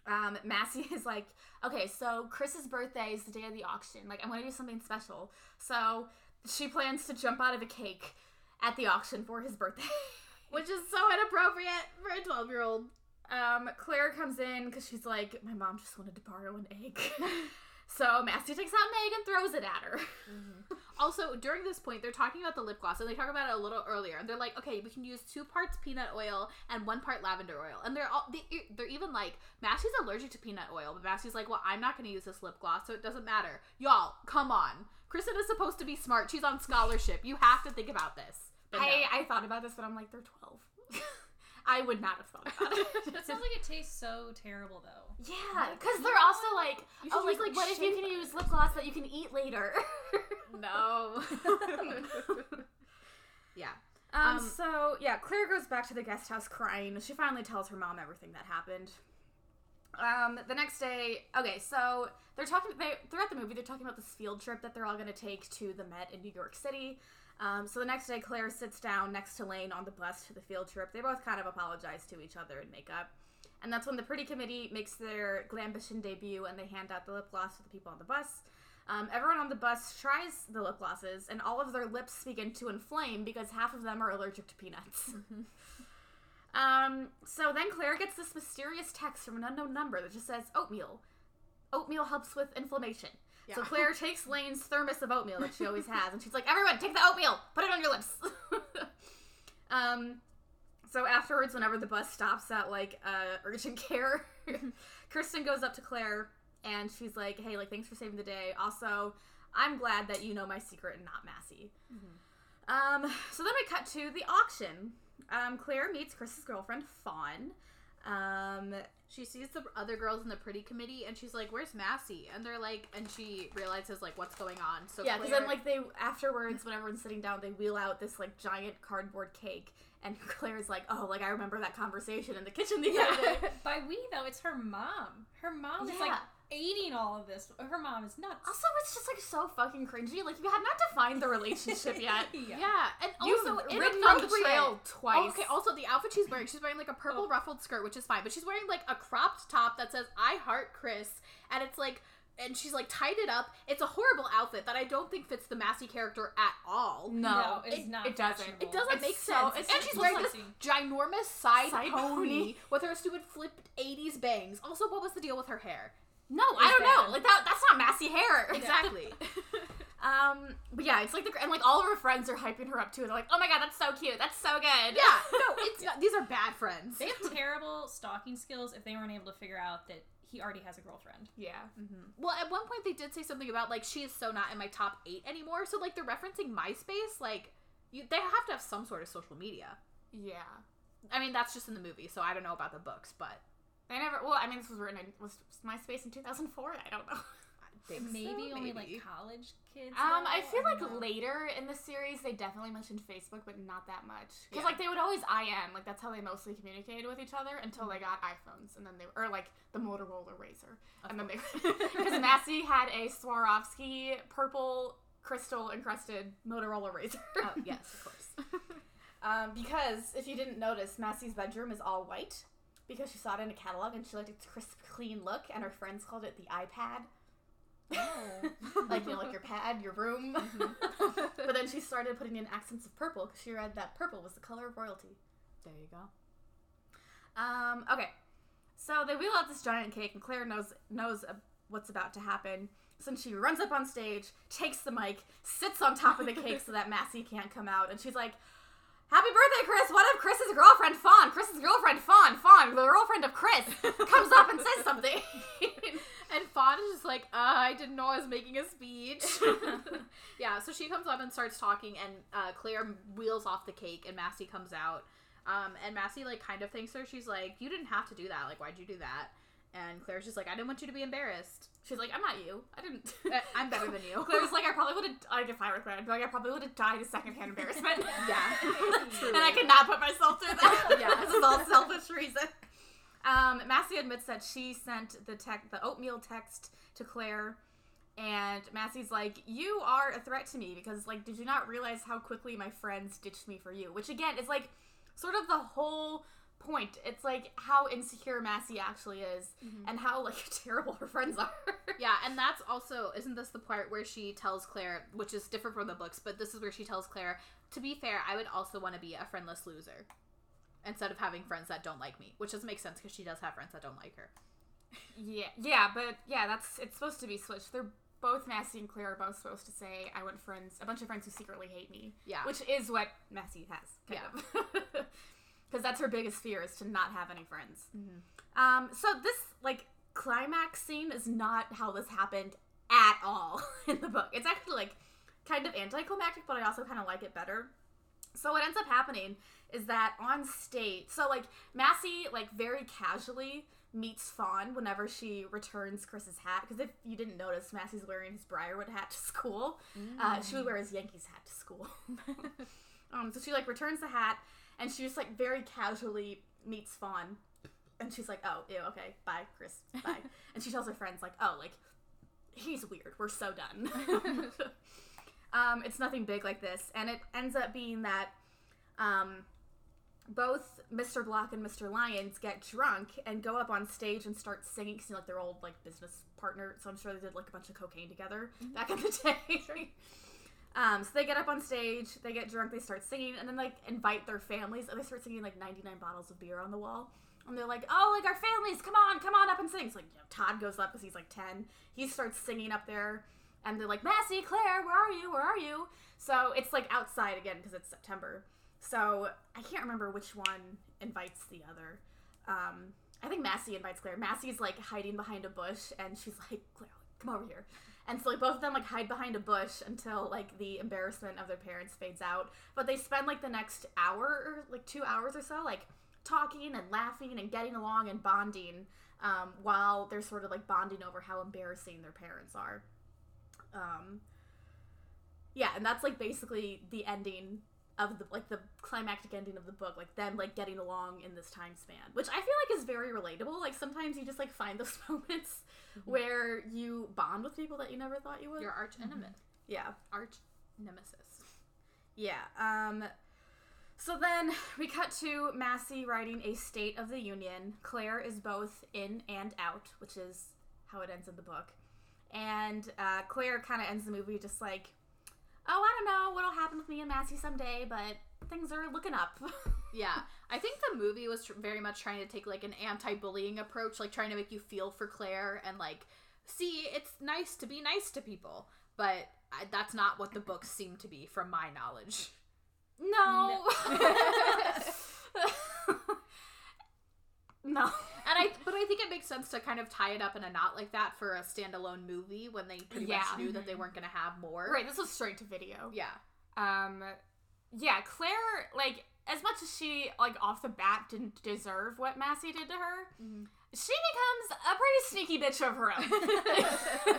Um, Massie is like, okay, so Chris's birthday is the day of the auction. Like, I want to do something special. So she plans to jump out of a cake at the auction for his birthday. Which is so inappropriate for a 12 year old. Um, Claire comes in because she's like, my mom just wanted to borrow an egg. so Massie takes out an egg and throws it at her. Mm-hmm. Also, during this point, they're talking about the lip gloss, and they talk about it a little earlier. And they're like, okay, we can use two parts peanut oil and one part lavender oil. And they're all they, they're even like, Massie's allergic to peanut oil, but Massie's like, well, I'm not going to use this lip gloss, so it doesn't matter. Y'all, come on. Kristen is supposed to be smart. She's on scholarship. You have to think about this. But no. I, I thought about this, but I'm like, they're 12. I would not have thought about it. It sounds like it tastes so terrible though. Yeah, because they're also like, oh, like, like, what if you can use lip gloss that you can eat later? no. yeah. um, Um, so yeah, Claire goes back to the guest house crying. She finally tells her mom everything that happened. Um, the next day, okay, so they're talking. They throughout the movie, they're talking about this field trip that they're all going to take to the Met in New York City. Um, so the next day, Claire sits down next to Lane on the bus to the field trip. They both kind of apologize to each other and make up. And that's when the pretty committee makes their Glambition debut and they hand out the lip gloss to the people on the bus. Um, everyone on the bus tries the lip glosses, and all of their lips begin to inflame because half of them are allergic to peanuts. um, so then Claire gets this mysterious text from an unknown number that just says oatmeal. Oatmeal helps with inflammation. So Claire takes Lane's thermos of oatmeal that she always has, and she's like, "Everyone, take the oatmeal, put it on your lips." um, so afterwards, whenever the bus stops at like uh, urgent care, Kristen goes up to Claire and she's like, "Hey, like, thanks for saving the day. Also, I'm glad that you know my secret and not Massie." Um, so then we cut to the auction. Um, Claire meets Chris's girlfriend Fawn. Um, She sees the other girls in the pretty committee and she's like, Where's Massie? And they're like, and she realizes, like, what's going on. So yeah, because Claire- then like they afterwards, when everyone's sitting down, they wheel out this like giant cardboard cake, and Claire's like, "Oh, like I remember that conversation in the kitchen the other day." By we though, it's her mom. Her mom is like aiding all of this. Her mom is nuts. Also, it's just like so fucking cringy. Like you have not defined the relationship yet. yeah. Yeah, and You've also ridden on the trail oh, twice. Okay, also the outfit she's wearing, she's wearing like a purple Oh. ruffled skirt, which is fine, but she's wearing like a cropped top that says "I heart Chris," and it's like, and she's like tied it up. It's a horrible outfit that I don't think fits the Massie character at all. no, No, it's it, not it doesn't. fashionable. It doesn't It's make so- sense. and just she's wearing this ginormous side, Side pony, pony. with her stupid flipped '80s bangs. Also, what was the deal with her hair? No, I don't know. Like that. That's not Massie hair. Exactly. Um, but yeah, it's like the and like all of her friends are hyping her up too. They're like, "Oh my god, that's so cute. That's so good." Yeah, no, it's not, these are bad friends. They have terrible stalking skills if they weren't able to figure out that he already has a girlfriend. yeah. Mm-hmm. Well, at one point they did say something about like she is so not in my top eight anymore. So like they're referencing MySpace. Like you, they have to have some sort of social media. Yeah. I mean, that's just in the movie, so I don't know about the books, but They never. Well, I mean, this was written in was MySpace in 2004. I don't know. Think so, Maybe only like college kids. Um. I feel like know. later in the series they definitely mentioned Facebook, but not that much. Because Yeah. like they would always IM, like that's how they mostly communicated with each other until they got iPhones, and then they or like the Motorola Razr, and then they because Massie had a Swarovski purple crystal encrusted Motorola Razr. Oh yes, of course. Um, because if you didn't notice, Massie's bedroom is all white because she saw it in a catalog and she liked its crisp, clean look, and her friends called it the iPad. Oh. like you know, like your pad, your room. but then she started putting in accents of purple because she read that purple was the color of royalty. there you go. Um, okay, so they wheel out this giant cake, and Claire knows knows uh, what's about to happen. So then she runs up on stage, takes the mic, sits on top of the cake so that Massie can't come out, and she's like, "Happy birthday, Chris! What if Chris's girlfriend Fawn, Chris's girlfriend Fawn, Fawn, the girlfriend of Chris, comes up and says something?" And Fawn is just like, uh, I didn't know I was making a speech. yeah, so she comes up and starts talking, and uh, Claire wheels off the cake, and Massie comes out. Um, and Massie like kind of thanks her. She's like, "You didn't have to do that. Like, why'd you do that?" And Claire's just like, "I didn't want you to be embarrassed. she's like, "I'm not you. I didn't." I'm better than you." Claire's like, I probably would have, I were Claire, I'd be like, I probably would have died of secondhand embarrassment. Yeah, and I could not put myself through that. Yeah. this is all selfish reason. Um, Massie admits that she sent the tech, the oatmeal text to Claire, and Massie's like, "You are a threat to me because, like, did you not realize how quickly my friends ditched me for you?" Which again is like, sort of the whole point. It's like how insecure Massie actually is, and how like terrible her friends are. Yeah, and that's also isn't this the part where she tells Claire, which is different from the books, but this is where she tells Claire, to be fair, I would also want to be a friendless loser. Instead of having friends that don't like me, which doesn't make sense because she does have friends that don't like her. Yeah, yeah, but yeah, that's it's supposed to be switched. They're both Massie and Claire are both supposed to say, "I want friends, a bunch of friends who secretly hate me," Yeah, which is what Massie has, kind yeah, because that's her biggest fear is to not have any friends. Um, so this like climax scene is not how this happened at all in the book. It's actually like kind of anticlimactic, but I also kind of like it better. So what ends up happening is that on stage, so like Massie like very casually meets Fawn whenever she returns Chris's hat because if you didn't notice, Massie's wearing his Briarwood hat to school. Uh, she would wear his Yankees hat to school. um, so she like returns the hat and she just like very casually meets Fawn, and she's like, "Oh, ew, okay, bye, Chris, bye." and she tells her friends like, "Oh, like he's weird. We're so done." um, it's nothing big like this, and it ends up being that um, both Mr. Block and Mr. Lyons get drunk and go up on stage and start singing because like their old like business partner. So I'm sure they did like a bunch of cocaine together back in the day. Um, so they get up on stage, they get drunk, they start singing, and then like invite their families, and they start singing like 99 bottles of beer on the wall. And they're like, "Oh, like our families, come on, come on up and sing." So like, you know, Todd goes up because he's like 10. He starts singing up there, and they're like, "Massie, Claire, where are you? Where are you?" So it's like outside again because it's September. So I can't remember which one invites the other. Um, I think Massie invites Claire. Massie's like hiding behind a bush, and she's like, "Claire, come over here." And so like both of them like hide behind a bush until like the embarrassment of their parents fades out. But they spend like the next hour or like two hours or so like talking and laughing and getting along and bonding um, while they're sort of like bonding over how embarrassing their parents are. Um, yeah, and that's like basically the ending of the like the climactic ending of the book, like them like getting along in this time span, which I feel like is very relatable. Like sometimes you just like find those moments where you bond with people that you never thought you would. your arch enemy, yeah, arch nemesis. yeah. Um, so then we cut to Massie writing a State of the Union. Claire is both in and out, which is how it ends in the book. And uh, Claire kind of ends the movie just like, oh, I don't know what'll happen with me and Massie someday, but things are looking up. Yeah, I think the movie was tr- very much trying to take like an anti-bullying approach, like trying to make you feel for Claire and like, see, it's nice to be nice to people. But I, that's not what the books seem to be, from my knowledge. No. no. And I, but I think it makes sense to kind of tie it up in a knot like that for a standalone movie when they pretty Yeah. much knew that they weren't going to have more. Right, this was straight to video. Yeah. Um yeah, Claire like as much as she like off the bat didn't deserve what Massie did to her, Mhm. she becomes a pretty sneaky bitch of her own.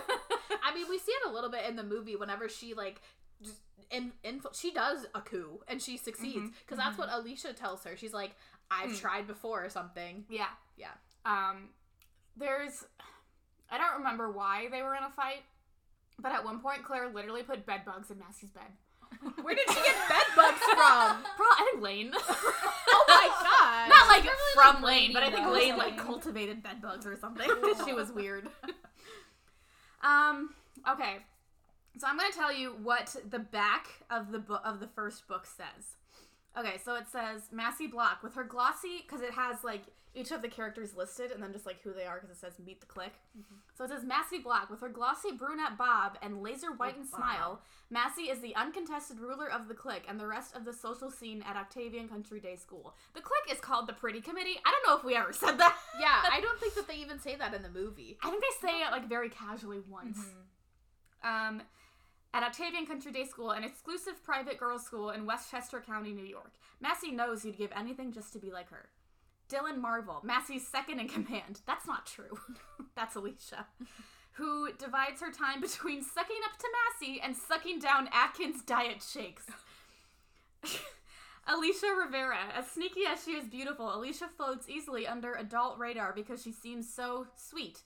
I mean, we see it a little bit in the movie whenever she like just in, in she does a coup and she succeeds because that's what Alicia tells her. She's like, "I've Mm. tried before" or something. yeah. Yeah. Um there's I don't remember why they were in a fight, but at one point Claire literally put bed bugs in Massie's bed. Where did she get bed bugs from? Bro, I think Lane. Oh my god! Not like Probably, from like, Lane, but I think Lane Lane like cultivated bed bugs or something. she was weird. um. Okay. So I'm gonna tell you what the back of the book of the first book says. Okay, so it says Massie Block with her glossy because it has like each of the characters listed and then just like who they are because it says meet the Clique. So it says Massie Block with her glossy brunette bob and laser whitened Bob. smile. Massie is the uncontested ruler of the clique and the rest of the social scene at Octavian Country Day School. The clique is called the Pretty Committee. I don't know if we ever said that. yeah, I don't think that they even say that in the movie. I think they say it like very casually once. Um, at Octavian Country Day School, an exclusive private girls' school in Westchester County, New York. Massie knows he'd give anything just to be like her. Dylan Marvil, Massie's second in command. That's not true. That's Alicia. Who divides her time between sucking up to Massie and sucking down Atkins diet shakes. Alicia Rivera, as sneaky as she is beautiful, Alicia floats easily under adult radar because she seems so sweet.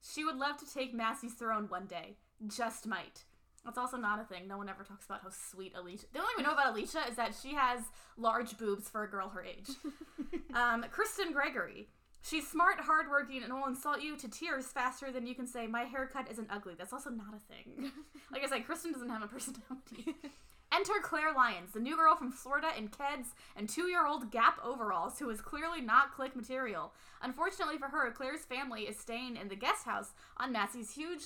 She would love to take Massie's throne one day. Just might. That's also not a thing. No one ever talks about how sweet Alicia. The only thing we know about Alicia is that she has large boobs for a girl her age. um, Kristen Gregory. She's smart, hardworking, and will insult you to tears faster than you can say, My haircut isn't ugly. That's also not a thing. like I said, Kristen doesn't have a personality. Enter Claire Lyons, the new girl from Florida in Keds and two year old Gap overalls, who is clearly not click material. Unfortunately for her, Claire's family is staying in the guest house on Massie's huge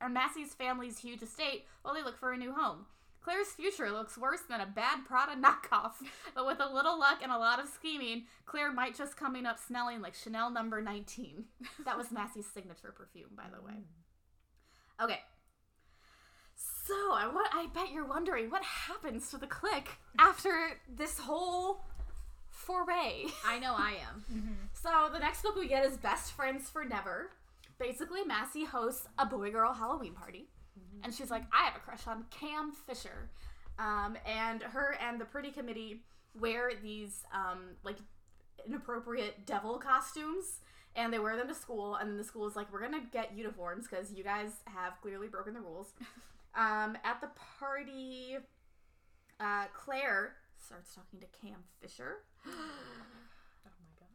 or Massie's family's huge estate while they look for a new home. Claire's future looks worse than a bad Prada knockoff, but with a little luck and a lot of scheming, Claire might just coming up smelling like Chanel number 19. That was Massie's signature perfume, by the way. Okay. So, I, wa- I bet you're wondering what happens to the clique after this whole foray. I know I am. So the next book we get is Best Friends for Never. Basically, Massie hosts a boy girl Halloween party. And she's like, I have a crush on Cam Fisher. Um, and her and the pretty committee wear these um, like inappropriate devil costumes and they wear them to school and then the school is like we're gonna get uniforms because you guys have clearly broken the rules um, at the party uh, claire starts talking to cam fisher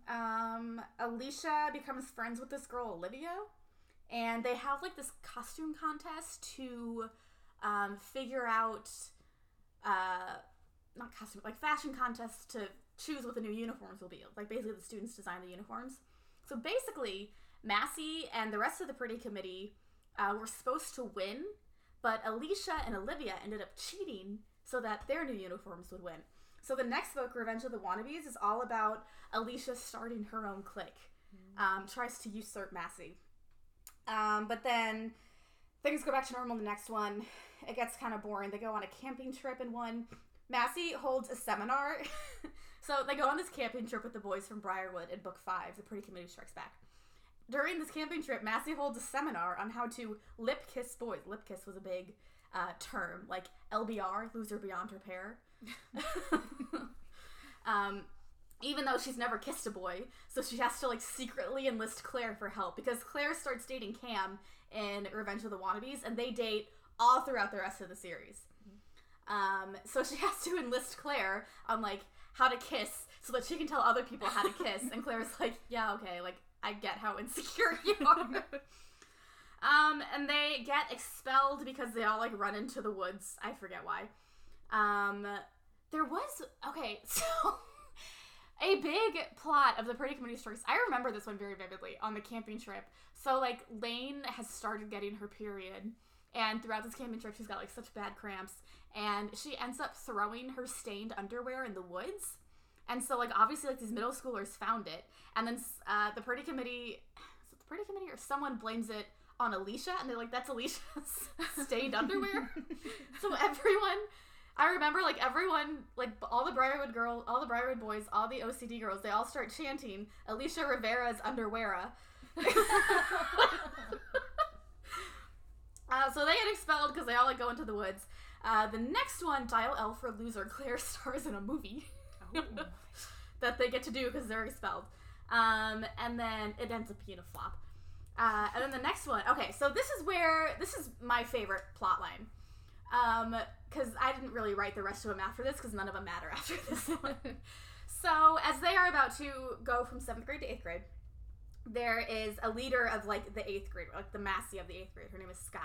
um, Alicia becomes friends with this girl Olivia, and they have like this costume contest to um, figure out, uh, not costume, like fashion contest to choose what the new uniforms will be. Like basically, the students design the uniforms. So basically, Massie and the rest of the pretty committee uh, were supposed to win, but Alicia and Olivia ended up cheating so that their new uniforms would win. So the next book, Revenge of the Wannabes, is all about Alicia starting her own clique. Um, tries to usurp Massie. Um, but then things go back to normal in the next one. It gets kind of boring. They go on a camping trip in one. Massie holds a seminar. so they go on this camping trip with the boys from Briarwood in book five, The Pretty Committee Strikes Back. During this camping trip, Massie holds a seminar on how to lip kiss boys. Lip kiss was a big uh, term, like LBR, loser beyond repair. um, even though she's never kissed a boy, so she has to like secretly enlist Claire for help because Claire starts dating Cam in Revenge of the Wannabes, and they date all throughout the rest of the series. Um, so she has to enlist Claire on like how to kiss so that she can tell other people how to kiss, and Claire's like, "Yeah, okay, like I get how insecure you are." Um, and they get expelled because they all like run into the woods. I forget why. Um, there was okay, so a big plot of the Pretty Committee Strikes. I remember this one very vividly on the camping trip. So like Layne has started getting her period, And throughout this camping trip, she's got like such bad cramps, and she ends up throwing her stained underwear in the woods. And so, like, obviously, like these middle schoolers found it, and then uh, the party committee, is it the party committee or someone blames it on Alicia, and they're like, "That's Alicia's stained underwear." so everyone, I remember, like everyone, like all the Briarwood girls, all the Briarwood boys, all the OCD girls, they all start chanting Alicia Rivera's underwear. Uh, so they get expelled because they all like go into the woods. Uh, the next one, Dial L for Loser, Claire stars in a movie that they get to do because they're expelled. Um, and then it ends up being a flop. Uh, and then the next one, okay, so this is where this is my favorite plot line. Um, because I didn't really write the rest of them after this because none of them matter after this one. so as they are about to go from seventh grade to eighth grade, there is a leader of like the eighth grade, like the Massie of the eighth grade. Her name is Skye.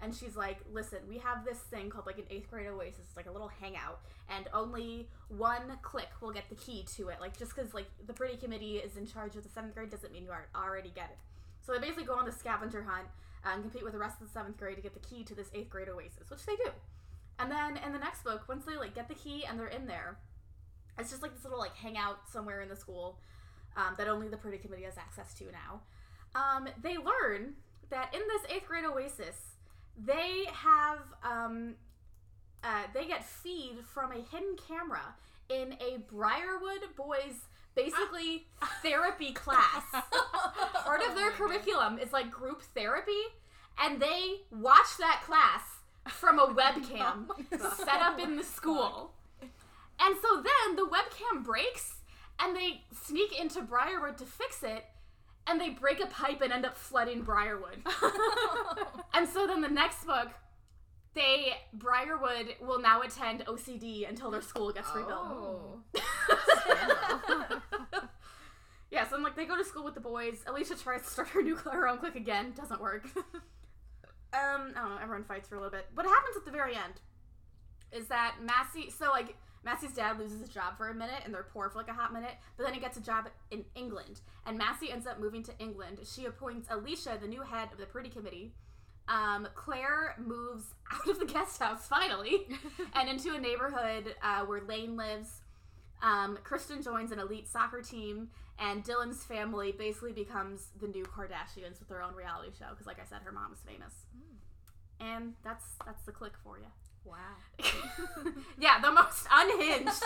And she's like, listen, we have this thing called like an eighth grade oasis. It's like a little hangout, and only one clique will get the key to it. Like, just because like the pretty committee is in charge of the seventh grade doesn't mean you aren't already get it. So they basically go on the scavenger hunt and compete with the rest of the seventh grade to get the key to this eighth grade oasis, which they do. And then in the next book, once they like get the key and they're in there, it's just like this little like hangout somewhere in the school um, that only the pretty committee has access to now. Um, they learn that in this eighth grade oasis, they have um, uh, they get feed from a hidden camera in a Briarwood boys basically therapy class. Part of their curriculum is like group therapy, and they watch that class from a webcam set up in the school. And so then the webcam breaks, and they sneak into Briarwood to fix it, and they break a pipe and end up flooding Briarwood. and so then the next book, they Briarwood will now attend OCD until their school gets rebuilt. Yeah, so I'm like they go to school with the boys. Alicia tries to start her new her own clique again, doesn't work. um, I don't know. Everyone fights for a little bit. What happens at the very end is that Massie. So like Massie's dad loses his job for a minute, and they're poor for like a hot minute. But then he gets a job in England, and Massie ends up moving to England. She appoints Alicia the new head of the Pretty Committee. Um, Claire moves out of the guest house finally, and into a neighborhood uh, where Layne lives. Um, Kristen joins an elite soccer team, and Dylan's family basically becomes the new Kardashians with their own reality show. Because, like I said, her mom is famous, and that's that's the Clique for you. Wow. yeah, the most unhinged is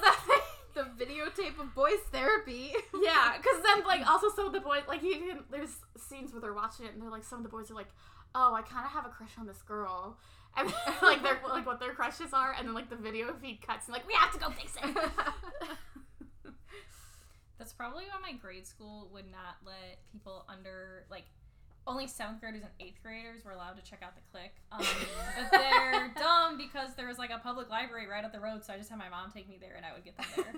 that they, the videotape of boys therapy. yeah, because then like also some of the boys like you can there's scenes where they're watching it and they're like some of the boys are like, oh, I kind of have a crush on this girl. And like they're like what their crushes are, and then like the video feed cuts and like we have to go fix it. That's probably why my grade school would not let people under like only seventh graders and eighth graders were allowed to check out the Clique. Um, but they're dumb because there was like a public library right up the road, so I just had my mom take me there and I would get them there.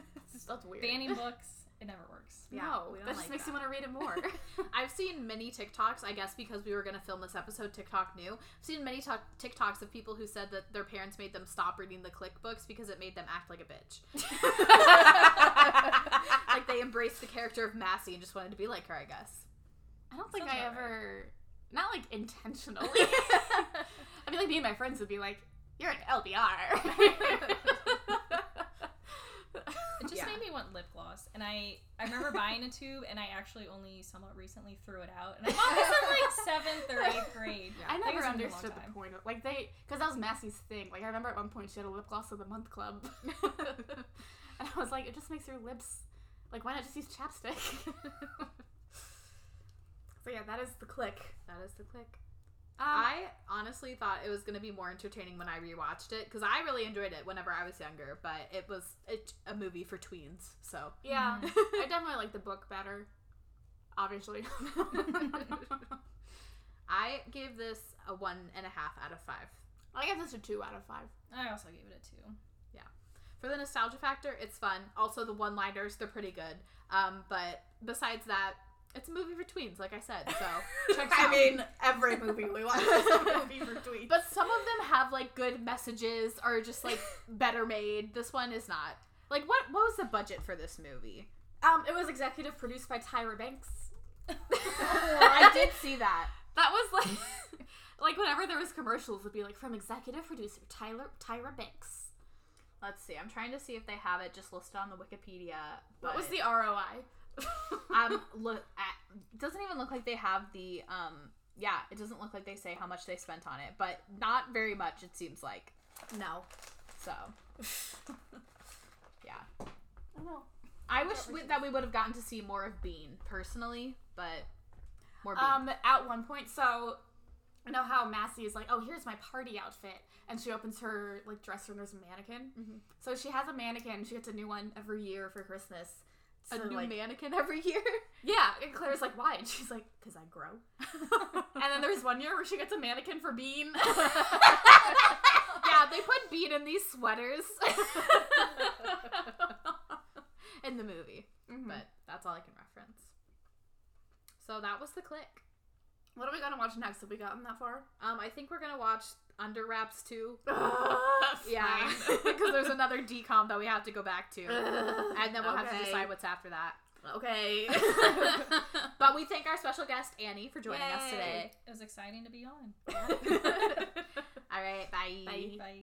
That's weird. Banning books, it never works. Yeah, no, that just like makes that. you want to read it more. I've seen many TikToks, I guess because we were going to film this episode, TikTok knew. I've seen many to- TikToks of people who said that their parents made them stop reading the Clique books because it made them act like a bitch. like they embraced the character of Massie and just wanted to be like her, I guess. I don't think Sounds I about right. ever, not like intentionally. I mean, like me and my friends would be like, "You're an LBR." It just Yeah. made me want lip gloss, and I I remember buying a tube, and I actually only somewhat recently threw it out, and I bought this in like seventh or eighth grade. I think never it's been a long understood the point of like they because that was Massie's thing. Like I remember at one point she had a lip gloss of the month club, and I was like, it just makes your lips like why not just use chapstick? so yeah, that is the Clique. That is the Clique. Um, I honestly thought it was going to be more entertaining when I rewatched it because I really enjoyed it whenever I was younger, but it was it, a movie for tweens, so. yeah, I definitely like the book better. Obviously. I gave this a one and a half out of five. I gave this a two out of five. I also gave it a two. Yeah, For the nostalgia factor, it's fun. Also, the one-liners, they're pretty good. Um, but besides that, it's a movie for tweens, like I said. So I mean, every movie we watch is a movie for tweets. but some of them have like good messages or just like better made. This one is not. Like, what what was the budget for this movie? um, it was executive produced by Tyra Banks. I did see that. That was like like whenever there was commercials, it'd be like from executive producer Tyler Tyra Banks. Let's see. I'm trying to see if they have it just listed on the Wikipedia. What was the ROI? Um look at, it doesn't even look like they have the um yeah it doesn't look like they say how much they spent on it but not very much it seems like no. so yeah I know. i wish we, that we would have gotten to see more of bean personally but more bean Um, at one point, so I know how Massie is like, oh, here's my party outfit, and she opens her like dresser and there's a mannequin. Mhm. So she has a mannequin. She gets a new one every year for Christmas. A So, new like, mannequin every year Yeah, and Claire's like, why? And she's like, because I grow. and then there's one year where she gets a mannequin for Bean. yeah they put bean in these sweaters in the movie Mhm. but that's all i can reference so that was the Clique what are we gonna watch next? Have we gotten that far? Um, I think we're gonna watch Under Wraps too. yeah, Yeah, because there's another DCOM that we have to go back to, and then we'll have to decide what's after that. Okay. But we thank our special guest Annie for joining us today. It was exciting to be on. All right, bye. Bye. Bye.